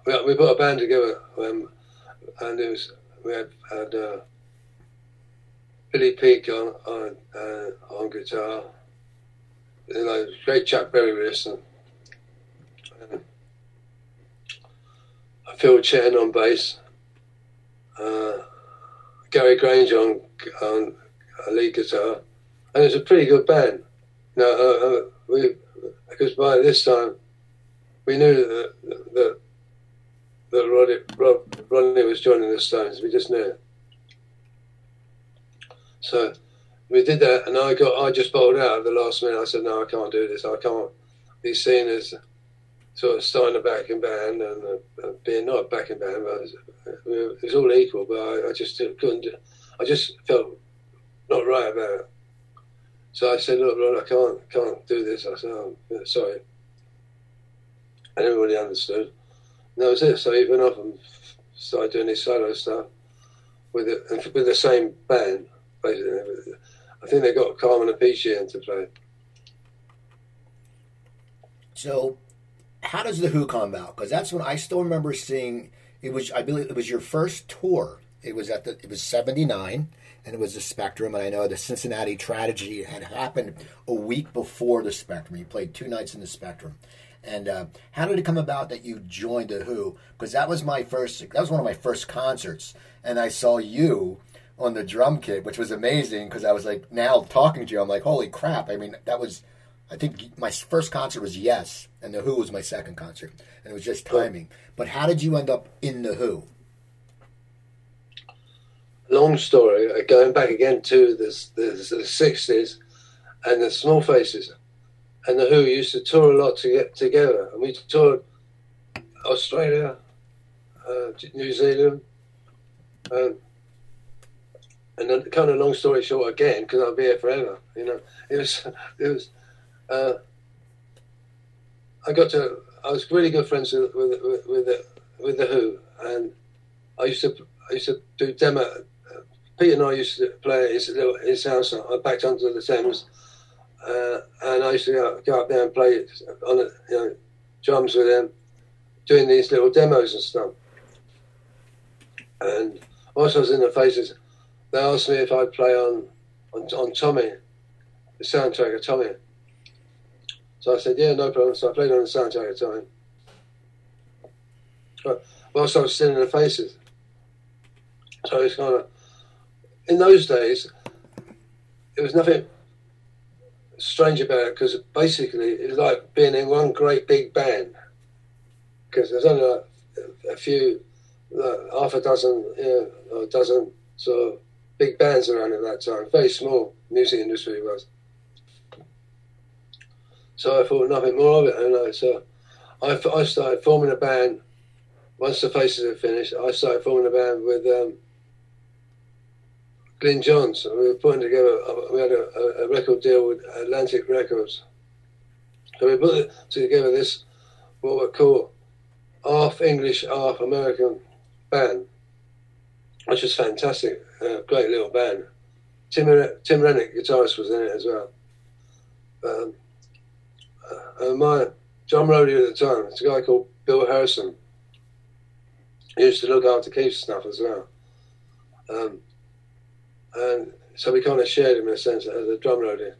S2: we, we put a band together, um, and it was we had, had uh, Billy Peek on on, uh, on guitar, you know, great Chuck Berry and, and Phil Chen on bass. Uh, Gary Grainger on on lead guitar, and it's a pretty good band. Now uh, uh, we because by this time we knew that that that Roddy, Rod, Rodney was joining the Stones. We just knew. So we did that, and I got I just bowled out at the last minute. I said, "No, I can't do this. I can't be seen as sort of starting a backing band and uh, being not a backing band, but it was all equal. But I, I just couldn't. I just felt not right about it. So I said, "Look, Ron, I can't can't do this." I said, oh, "Sorry," and everybody understood. And that was it. So he went off and started doing his solo stuff with it, with the same band. Basically, I think they got Carmine Appice in to play.
S1: So how does the Who come about? Because that's when I still remember seeing it was. I believe it was your first tour. It was at the. It was seventy nine, and it was the Spectrum. And I know the Cincinnati tragedy had happened a week before the Spectrum. You played two nights in the Spectrum. And uh, how did it come about that you joined the Who? Because that was my first. That was one of my first concerts, and I saw you on the drum kit, which was amazing. Because I was like, now talking to you, I'm like, holy crap! I mean, that was I think my first concert was Yes, and The Who was my second concert, and it was just timing. But how did you end up in The Who?
S2: Long story, uh, going back again to the, the, the 60s and the Small Faces and The Who used to tour a lot to get together. And we toured Australia, uh, New Zealand, um, and then kind of long story short again, because I'll be here forever. You know, it was it was uh, I got to. I was really good friends with with with, with the, with the Who, and I used to I used to do demo. Pete and I used to play at his, his house I backed onto the Thames, uh, and I used to go, go, up there and play on you know, drums with them, doing these little demos and stuff. And whilst I was in the Faces, they asked me if I'd play on on, on Tommy, the soundtrack of Tommy. So I said, yeah, no problem. So I played on the soundtrack at the time. But whilst I was still in the faces. So it's kind of, in those days, it was nothing strange about it because basically it was like being in one great big band. Because there's only a, few, uh, half a dozen, you know, a dozen sort of big bands around at that time. Very small music industry was. So I thought nothing more of it, and I, so I, I started forming a band. Once the Faces had finished, I started forming a band with um, Glyn Johns. We were putting together. We had a, a, record deal with Atlantic Records, so we put together this what we call half English, half American band, which was fantastic. Great little band, Tim Tim Renwick, guitarist, was in it as well. Um, uh, my drum roadie at the time, it's a guy called Bill Harrison. He used to look after Keith's stuff as well. Um, and so we kind of shared him in a sense as a drum roadie.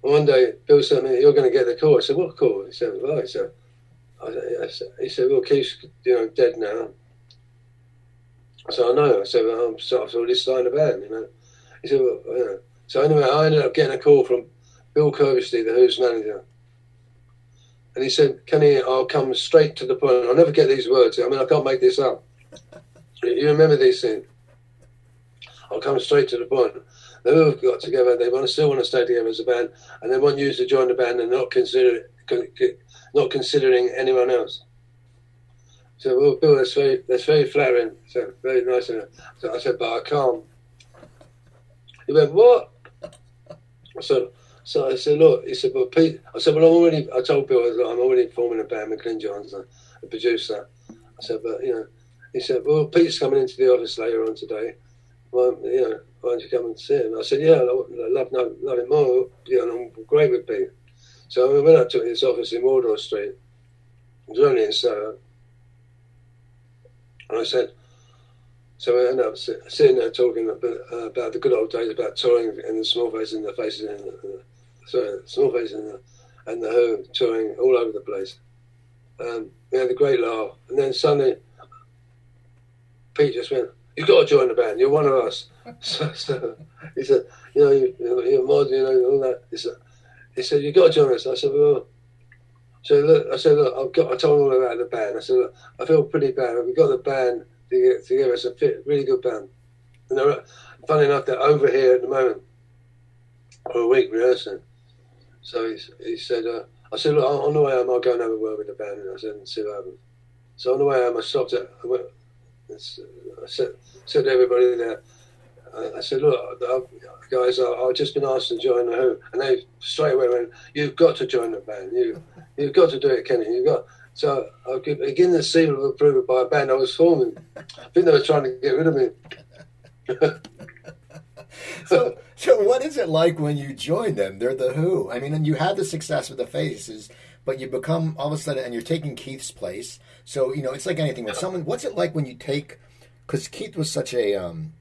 S2: One day, Bill said to me, "You're going to get the call." I said, "What call?" He said, "Well," he said, I said, "He said, well, Keith's you know dead now." Said, "I know." I said, well, "I'm sort of already starting a band," you know. He said, "Well, you know." So anyway, I ended up getting a call from Bill Curbishley, the Who's manager, and he said, "Can he? I'll come straight to the point. I'll never get these words. I mean, I can't make this up. You remember these things? I'll come straight to the point. They all got together. They want to still want to stay together as a band, and they want you to join the band and not consider not considering anyone else. So, well, Bill, that's very that's very flattering. So very nice. So I said, but I can't. He went, what? I said, so I said, look, he said, but Pete, I said, well, I'm already, I told Bill, I'm already forming a band with Glyn Johns, a producer. I said, but, you know, he said, well, Pete's coming into the office later on today. Well, you know, why don't you come and see him? I said, yeah, I love, love, love him more. You know, I'm great with Pete. So we went up to his office in Wardour Street. It was only. And I said, so we ended up sitting there talking about, uh, about the good old days, about touring and the small faces and the faces in the, sorry, small faces and the, and the Who touring all over the place. Um, we had a great laugh. And then suddenly, Pete just went, You've got to join the band. You're one of us. so, so he said, You know, you, you're a mod, you know, all that. He said, he said, You've got to join us. I said, Well, so look, I said, Look, I've got, I told him all about the band. I said, Look, I feel pretty bad. We've got the band together. It's a fit, really good band. And they're, funny enough, they're over here at the moment for a week rehearsing. So he, he said, uh, I said, look, on the way home, I'll go and have a word with the band. And I said, see what happens. So on the way home, I stopped at, I, went, I said, said to everybody there, I, I said, look, guys, I, have just been asked to join the Who. And they straight away went, you've got to join the band. You, you've got to do it, Kenney. You've got. So I could begin the seal of approval by a band I was forming. I think they were trying to get rid of me.
S1: so, so what is it like when you join them? They're the Who. I mean, and you had the success with the Faces, but you become all of a sudden, and you're taking Keith's place. So you know, it's like anything. When someone, what's it like when you take? Because Keith was such a um,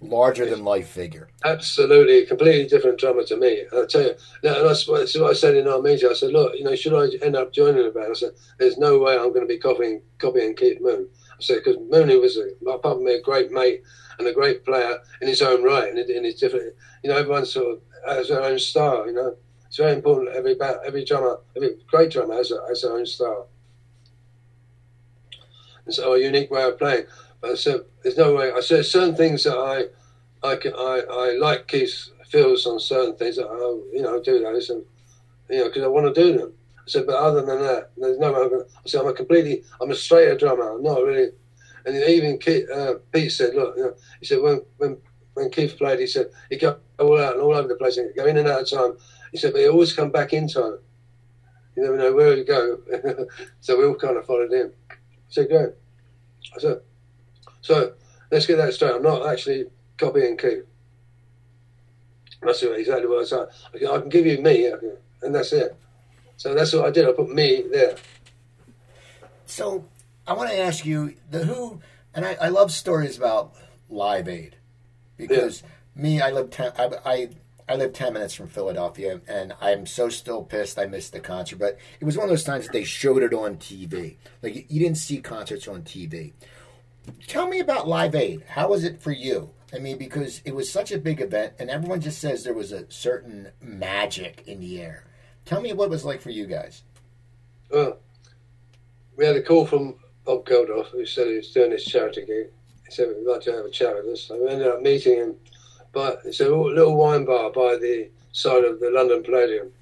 S1: larger than life figure.
S2: Absolutely, completely different drummer to me. I tell you, and that's what, that's what I said in our meeting. I said, look, you know, should I end up joining the band? I said, there's no way I'm going to be copying copying Keith Moon. Because Mooney was a, apart from being a great mate and a great player in his own right, and in his different, you know, everyone sort of has their own style. You know, it's very important. Every every drummer, every great drummer has, a, has their own style. And so a unique way of playing. But I said, there's no way. I said certain things that I, I can, I, I like Keith's feels on certain things that I, you know, do those and, you know, because I want to do them. Said, but other than that, there's no gonna, I said, I'm a completely, I'm a straighter drummer. I'm not really. And even Keith, uh, Pete said, look, you know, he said when when when Keith played, he said he go all out and all over the place and go in and out of time. He said, but he always come back in time. You never know where he'd go. so we all kind of followed him. I said, go. I said, so let's get that straight. I'm not actually copying Keith. That's exactly what I said. I can give you me, and that's it. So that's what I did. I put me there.
S1: So I want to ask you the Who, and I, I love stories about Live Aid because yeah. me, I live ten, I, I I live ten minutes from Philadelphia, and I'm so still pissed I missed the concert. But it was one of those times that they showed it on TV. Like you didn't see concerts on TV. Tell me about Live Aid. How was it for you? I mean, because it was such a big event, and everyone just says there was a certain magic in the air. Tell me what it was like for you guys.
S2: Well, we had a call from Bob Geldof, who said he was doing this charity gig. He said we'd like to have a chat with us. So we ended up meeting him. But it's a little wine bar by the side of the London Palladium.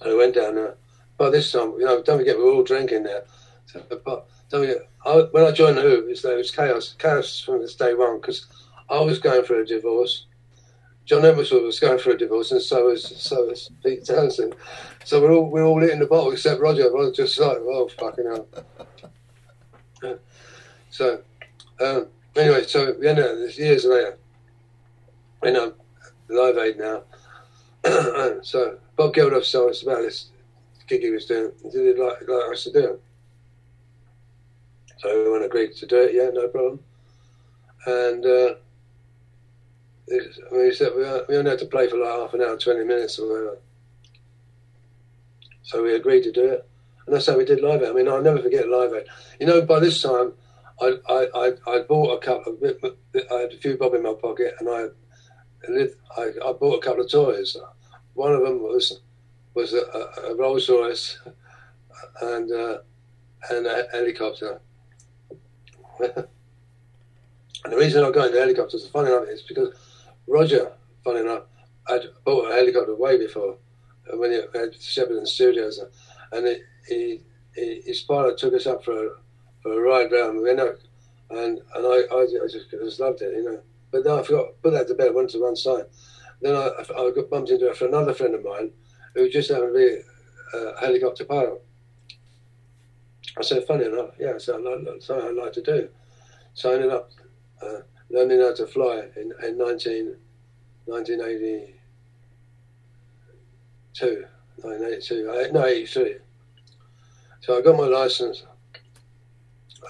S2: And we went down there. By this time, you know, don't forget, we were all drinking there. So, but don't forget, I, when I joined the Who, it was chaos. Chaos from this day one because I was going through a divorce. John Emerson was going for a divorce, and so was so was Pete Townshend. So we're all we're all in the bottle except Roger. Roger just like, oh fucking hell. so um, anyway, so you know, this years later. you know, Live Aid now. so Bob Geldof told us about this gig he was doing. He did it like, like us to do it. So everyone agreed to do it. Yeah, no problem. And uh, I mean, said we, we only had to play for like half an hour, twenty minutes or whatever. So we agreed to do it, and that's how we did Live Aid. I mean, I'll never forget Live Aid. You know, by this time, I I I, I bought a couple of I had a few bob in my pocket, and I lived, I, I bought a couple of toys. One of them was was a, a, Rolls Royce and uh, and a helicopter. and the reason I got into helicopters, the funny enough, is because Roger, funny enough, had bought a helicopter way before when he had Shepperton Studios, and he, he, he, his pilot took us up for a, for a ride round Winnock, and and I, I, I just, I just loved it, you know. But then I forgot put that to bed, went to one side. Then I, I got bumped into it for another friend of mine who just happened to be a helicopter pilot. I said, funny enough, yeah, so I like, something I like to do. So I ended up uh, learning how to fly in, in 19, 1982, 1982, uh, no, 83. So I got my license.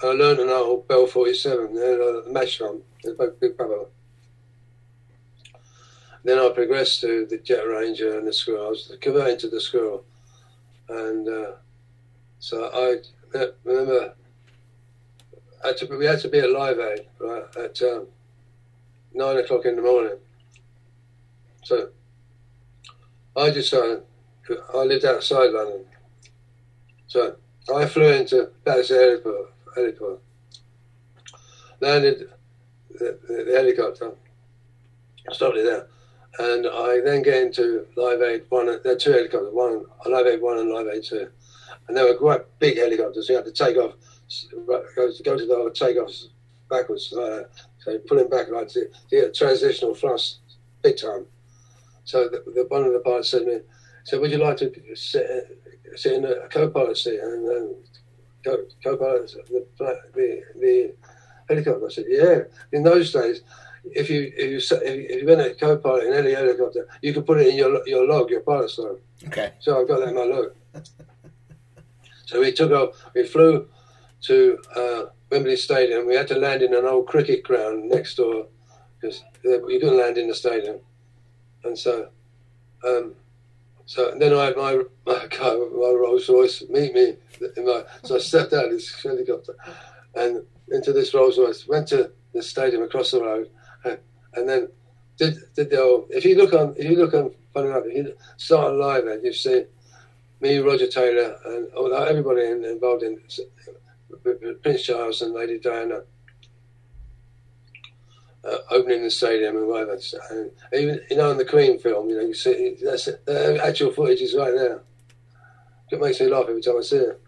S2: I learned an old Bell 47, then a Mastron, the big, brother. Then I progressed to the Jet Ranger and the Squirrel. I was converting to the Squirrel. And uh, so I remember had to, we had to be at Live Aid right, at um, nine o'clock in the morning. So I decided, I lived outside London. So I flew into Battersea Airport, airport landed the, the, helicopter, stopped it there. And I then get into Live Aid 1, there are two helicopters, one Live Aid 1 and Live Aid 2. And they were quite big helicopters, so you had to take off, go, go to the takeoffs backwards. That. So pull him back like the, transitional thrust big time. So the, the, one of the pilots said to me, so would you like to sit, sit in a co-pilot seat and then co- co-pilot the, the, the helicopter? I said, yeah. In those days, if you if you if you went a co-pilot in any helicopter, you could put it in your your log, your pilot's log.
S1: Okay.
S2: So I've got that in my log. so we took off. We flew to uh, Wembley Stadium. We had to land in an old cricket ground next door because you couldn't land in the stadium. And so, um, so then I had my my car, my Rolls Royce meet me. My, so I stepped out of this helicopter and into this Rolls Royce. Went to the stadium across the road, and, and then did did the old. If you look on, if you look on, funny enough, if you start live, and you see me, Roger Taylor, and everybody in, involved in Prince Charles and Lady Diana uh, opening the stadium and whatever. And even you know in the Queen film, you know you see that's the actual footage is right there. It makes me laugh every time I see it.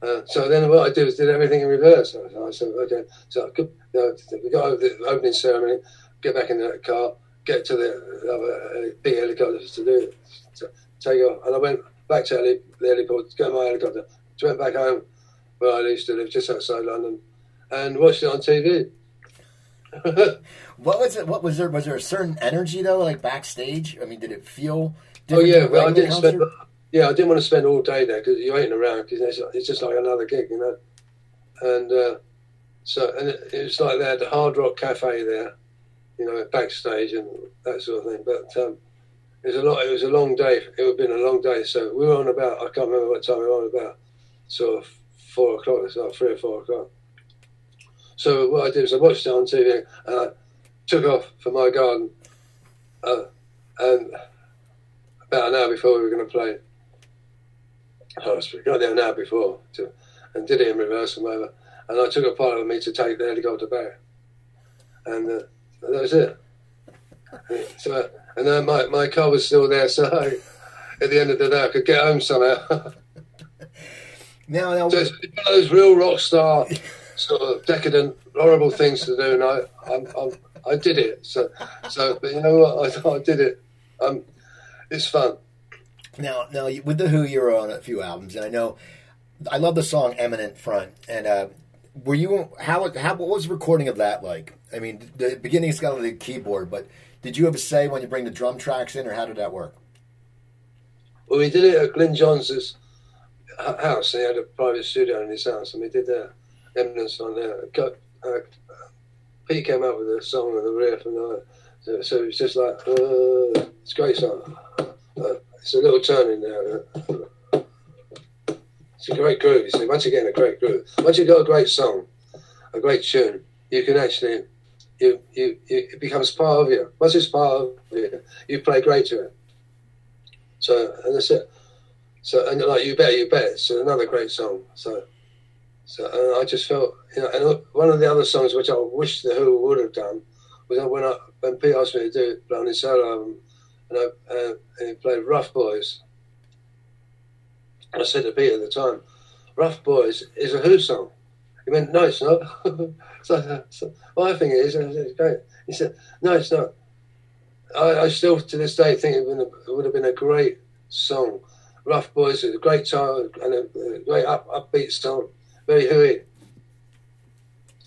S2: Uh, so then what I did was did everything in reverse. So I said, okay, so I could, you know, we got over the opening ceremony, get back in the car, get to the uh, big helicopters to do it, to take off. And I went back to the helicopter, get my helicopter, went back home where I used to live, just outside London, and watched it on TV.
S1: What was it? What was there? Was there a certain energy though, like backstage? I mean, did it feel?
S2: Oh yeah, well I didn't spend. Yeah, I didn't want to spend all day there because you ain't around because it's, it's just like another gig, you know. And uh, so, and it, it was like they had the Hard Rock Cafe there, you know, backstage and that sort of thing. But um, it was a lot. It was a long day. It would have been a long day. So we were on about. I can't remember what time we were on about. Sort of four o'clock. It's like three or four o'clock. So what I did was I watched it on TV and I took off for my garden, uh, and about an hour before we were going to play. I was got there an hour before to, and did it in reverse and whatever. And I took a pilot with me to take the helicopter back, and uh, that was it. So, and then my, my car was still there, so I, at the end of the day I could get home somehow.
S1: Now, now,
S2: So it's one of those real rock star, sort of decadent, horrible things to do, and I, I'm, I'm, I did it. So, so, but you know what? I, I did it. Um, it's fun.
S1: now, now, with the Who, you were on a few albums, and I know I love the song "Eminence Front." And uh, were you how how what was the recording of that like? I mean, the beginning's got the keyboard, but Did you ever say when you bring the drum tracks in, or how did that work?
S2: Well, we did it at Glyn Johns' house. He had a private studio in his house, and we did the eminence on there. Got, uh, Pete came up with a song and the riff, and uh, so, so it's just like uh, it's a great song. Uh, it's a little turn in there. It's a great groove. You see, once again, a great groove. Once you've got a great song, a great tune, you can actually you, you, you it becomes part of you. Once it's part of you, you play great to it. So and that's it. So and like you bet, you bet. It's another great song. So so and I just felt you know. And one of the other songs which I wish the Who would have done was when I when Pete asked me to do it on his solo album, and I uh, and he played Rough Boys. I said to Pete at the time, Rough Boys is a Who song. He went, no, it's not. so, so, think it is. It's great. He said, no, it's not. I, I still, to this day, think it would have been a great song. Rough Boys is a great time and a, a great up, upbeat song. Very hooey.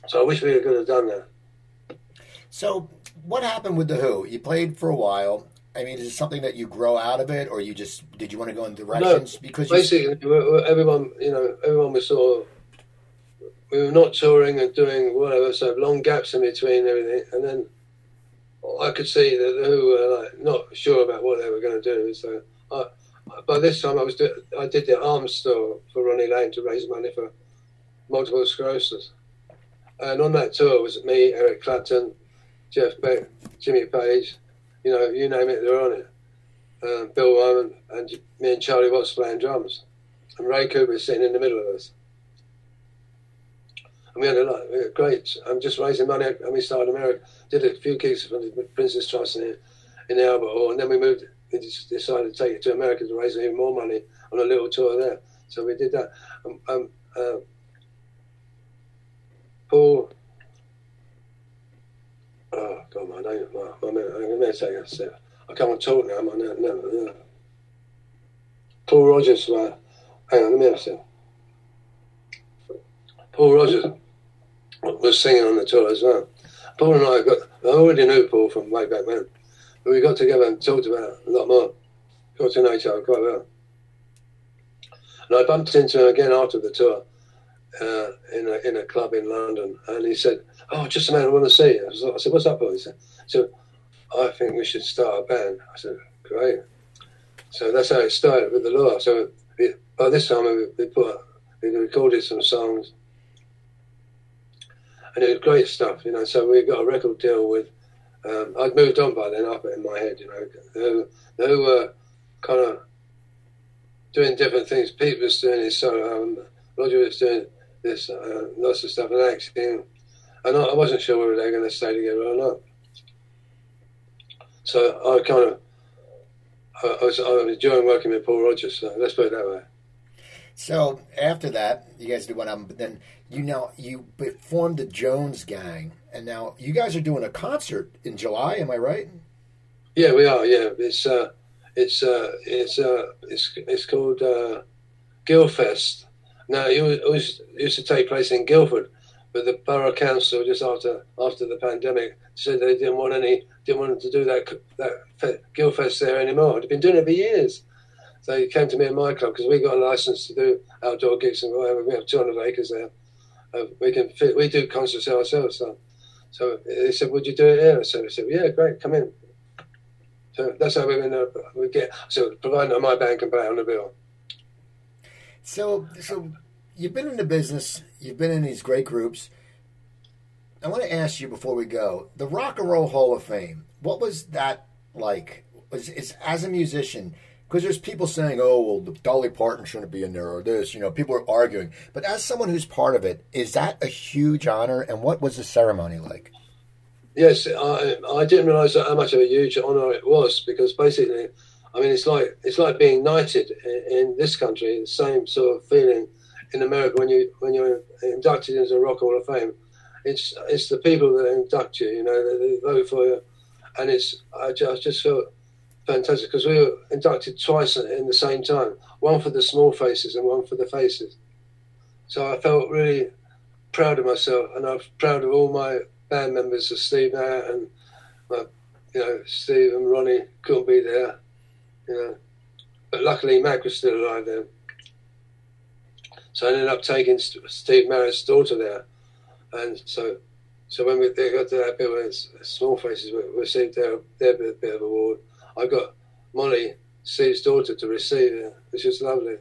S2: So I wish we could have done that.
S1: So, what happened with the Who? You played for a while. I mean, is it something that you grow out of it, or you just did you want to go in directions?
S2: No,
S1: because
S2: basically, you... everyone, you know, everyone was sort of we were not touring and doing whatever, so long gaps in between everything. And then I could see that the Who were like, not sure about what they were going to do. So I, by this time, I was do, I did the ARMS tour for Ronnie Lane to raise money for multiple sclerosis. And on that tour was me, Eric Clapton, Jeff Beck, Jimmy Page, you know, you name it, they're on it. Um, Bill Wyman and me and Charlie Watts playing drums. And Ray Cooper sitting in the middle of us. And we had a lot, we had great. I'm just raising money, and we started America. Did a few gigs for the Prince's Trust in, in Albert Hall, and then we moved. We just decided to take it to America to raise even more money on a little tour there. So we did that. Um, um, uh, Paul. Oh God, my name. My, my, my, I'm a step. I can't talk now. My name. No, no. Paul Rodgers. My, hang on, let me have a. Paul Rodgers was singing on the tour as well. Paul and I got, I already knew Paul from way back when, we got together and talked about it a lot more. Got to know each other quite well. And I bumped into him again after the tour uh, in, a, in a club in London, and he said, Oh, just a minute, I want to see you. I said, What's up, Paul? He said, so I think we should start a band. I said, Great. So that's how it started with the law. So by this time, we, we put we recorded some songs and it was great stuff, you know. So we got a record deal with. Um, I'd moved on by then, up in my head, you know. Who, who were kind of doing different things. Pete was doing his solo, um, Roger was doing this, uh, lots of stuff, and acting. And I, I wasn't sure whether they were going to stay together or not. So I kind of, I, I, was, I was enjoying working with Paul Rodgers, So let's put it that way.
S1: So after that, you guys did one album, but then you know you formed the Jones Gang, and now you guys are doing a concert in July. Am I right?
S2: Yeah, we are. Yeah, it's uh, it's uh, it's uh, it's it's called uh, Guildfest. Now it used to take place in Guildford, but the borough council just after after the pandemic said they didn't want any didn't want to do that that Guildfest there anymore. They've been doing it for years. So he came to me in my club because we got a license to do outdoor gigs and whatever. We have 200 acres there. Uh, we can fit, we do concerts ourselves. So, so he said, "Would you do it here?" Said, "I said, yeah, great, come in." So that's how we uh, we get. So providing my band can play on the bill.
S1: So, so you've been in the business. You've been in these great groups. I want to ask you before we go: the Rock and Roll Hall of Fame. What was that like? Was as a musician? Because there's people saying, "Oh, well, Dolly Parton shouldn't be in there," or this. You know, people are arguing. But as someone who's part of it, is that a huge honor? And what was the ceremony like?
S2: Yes, I, I didn't realise how much of a huge honour it was because basically, I mean, it's like it's like being knighted in, in this country. The same sort of feeling in America when you when you're inducted into the Rock Hall of Fame. It's it's the people that induct you, you know, that they vote for you, and it's I just, I just felt fantastic because we were inducted twice in the same time one for the small faces and one for the faces. So I felt really proud of myself and I'm proud of all my band members, of Steve Nair and my you know, Steve and Ronnie couldn't be there, you know. But luckily, Mac was still alive then. So I ended up taking St- Steve Marriott's daughter there. And so so when we they got to that bit where Small Faces re- received their, their bit, bit of award, I got Molly, Steve's daughter, to receive it, which was lovely.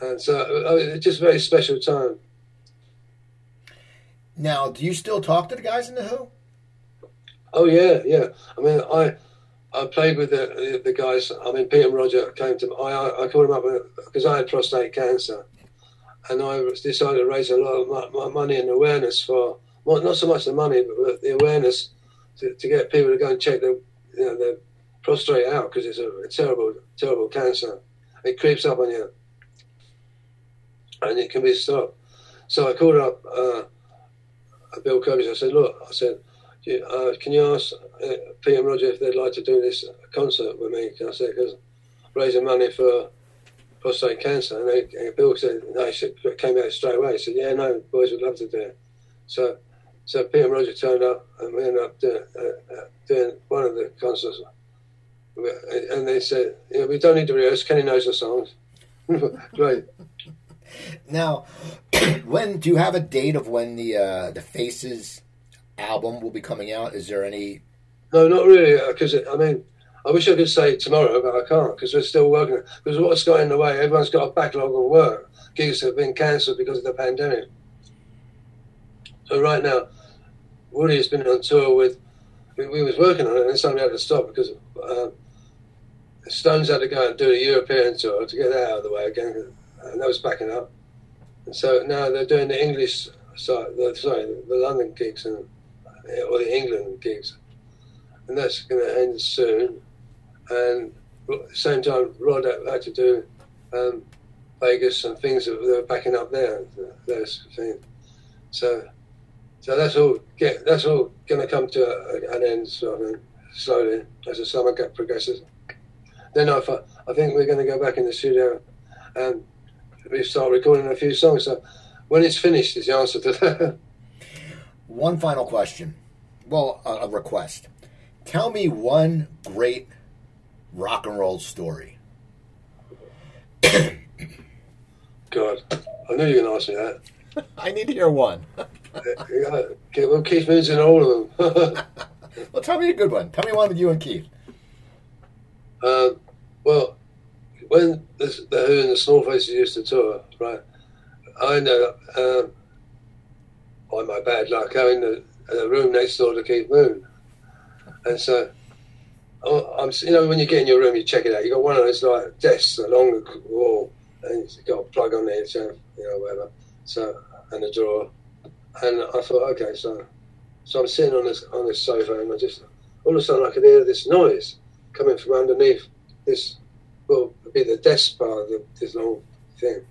S2: And so uh, it's just a very special time.
S1: Now, do you still talk to the guys in the Who?
S2: Oh yeah, yeah. I mean, I I played with the the, guys. I mean, Peter and Roger came to. I I, I called them up because I had prostate cancer, and I decided to raise a lot of mo- mo- money and awareness for well, not so much the money, but the awareness to, to get people to go and check the you know the prostate out because it's a, a terrible terrible cancer. It creeps up on you, and it can be stopped. So I called up uh, Bill Kirby. I said, look, I said. Uh, can you ask uh, and Roger if they'd like to do this concert with me? Can I say because raising money for prostate cancer? And, they, and Bill said no. He said, came out straight away. He said, yeah, no, boys would love to do it. So, so Peter and Roger turned up, and we ended up doing, uh, uh, doing one of the concerts. And they said, yeah, we don't need to rehearse. Kenney knows the songs. right.
S1: Now, when do you have a date of when the uh, the Faces album will be coming out? Is there any?
S2: No, not really, because I mean, I wish I could say tomorrow, but I can't because we're still working. Because what's got in the way? Everyone's got a backlog of work. Gigs have been cancelled because of the pandemic. So right now, Woody has been on tour with. We, we was working on it, and suddenly had to stop because uh, Stones had to go and do a European tour to get that out of the way again, and that was backing up. And so now they're doing the English side, the, sorry, the London gigs and or the England gigs, and that's going to end soon. And at the same time, Rod had- to do um, Vegas and things that they were backing up there. Those things. So, so that's all. Get that's all going to come to a, an end, sort of slowly as the summer progresses. Then I, fi- I think we're going to go back in the studio and we start recording a few songs. So when it's finished, is the answer to that.
S1: One final question. Well, a, a request. Tell me one great rock and roll story.
S2: God, I knew you were going to ask me that.
S1: I need to hear one.
S2: Yeah, okay, well, Keith Moon's in all of them.
S1: Well, tell me a good one. Tell me one with you and Keith.
S2: um, well, when the, the Who and the Small Faces used to tour, right, I know um, by my bad luck, having the, the room next door to Keith Moon. And so, I'm, you know, when you get in your room, you check it out. You've got one of those like desks along the wall, and you've got a plug on there, so, you know, whatever. So, and a drawer. And I thought, okay, so, so I'm sitting on this on this sofa, and I just all of a sudden I could hear this noise coming from underneath this, it'd be the desk part of this long thing.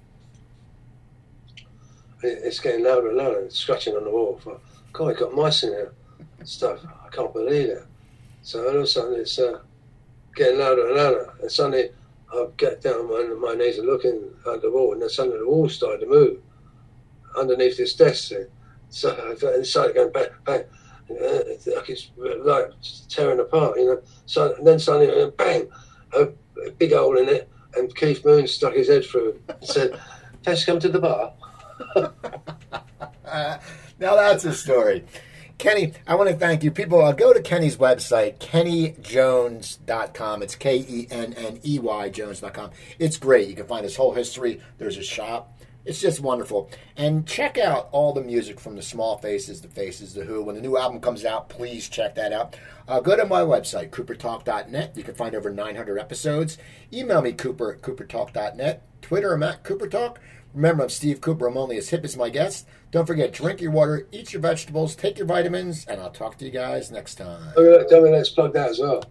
S2: It's getting louder and louder, it's scratching on the wall. Thought, God, I got mice in there, and stuff. I can't believe it. So all of a sudden it's uh, getting louder and louder, and suddenly I get down on my, my knees and looking at the wall, and then suddenly the wall started to move underneath this desk thing. So it started going bang, bang. Uh, like it's like tearing apart, you know. So then suddenly, bang, a, a big hole in it, and Keith Moon stuck his head through and said, "Let's come to the bar."
S1: Now that's a story. Kenney, I want to thank you. People, uh, go to Kenney's website, kenneyjones.com. It's K E N N E Y Jones.com. It's great. You can find his whole history. There's a shop. It's just wonderful. And check out all the music from the Small Faces, the Faces, the Who. When the new album comes out, please check that out. Uh, go to my website, coopertalk.net. You can find over 900 episodes. Email me, cooper at coopertalk.net. Twitter, I'm at coopertalk. Remember, I'm Steve Cooper. I'm only as hip as my guest. Don't forget, drink your water, eat your vegetables, take your vitamins, and I'll talk to you guys next time.
S2: Oh, yeah, Don't let's plug that as well.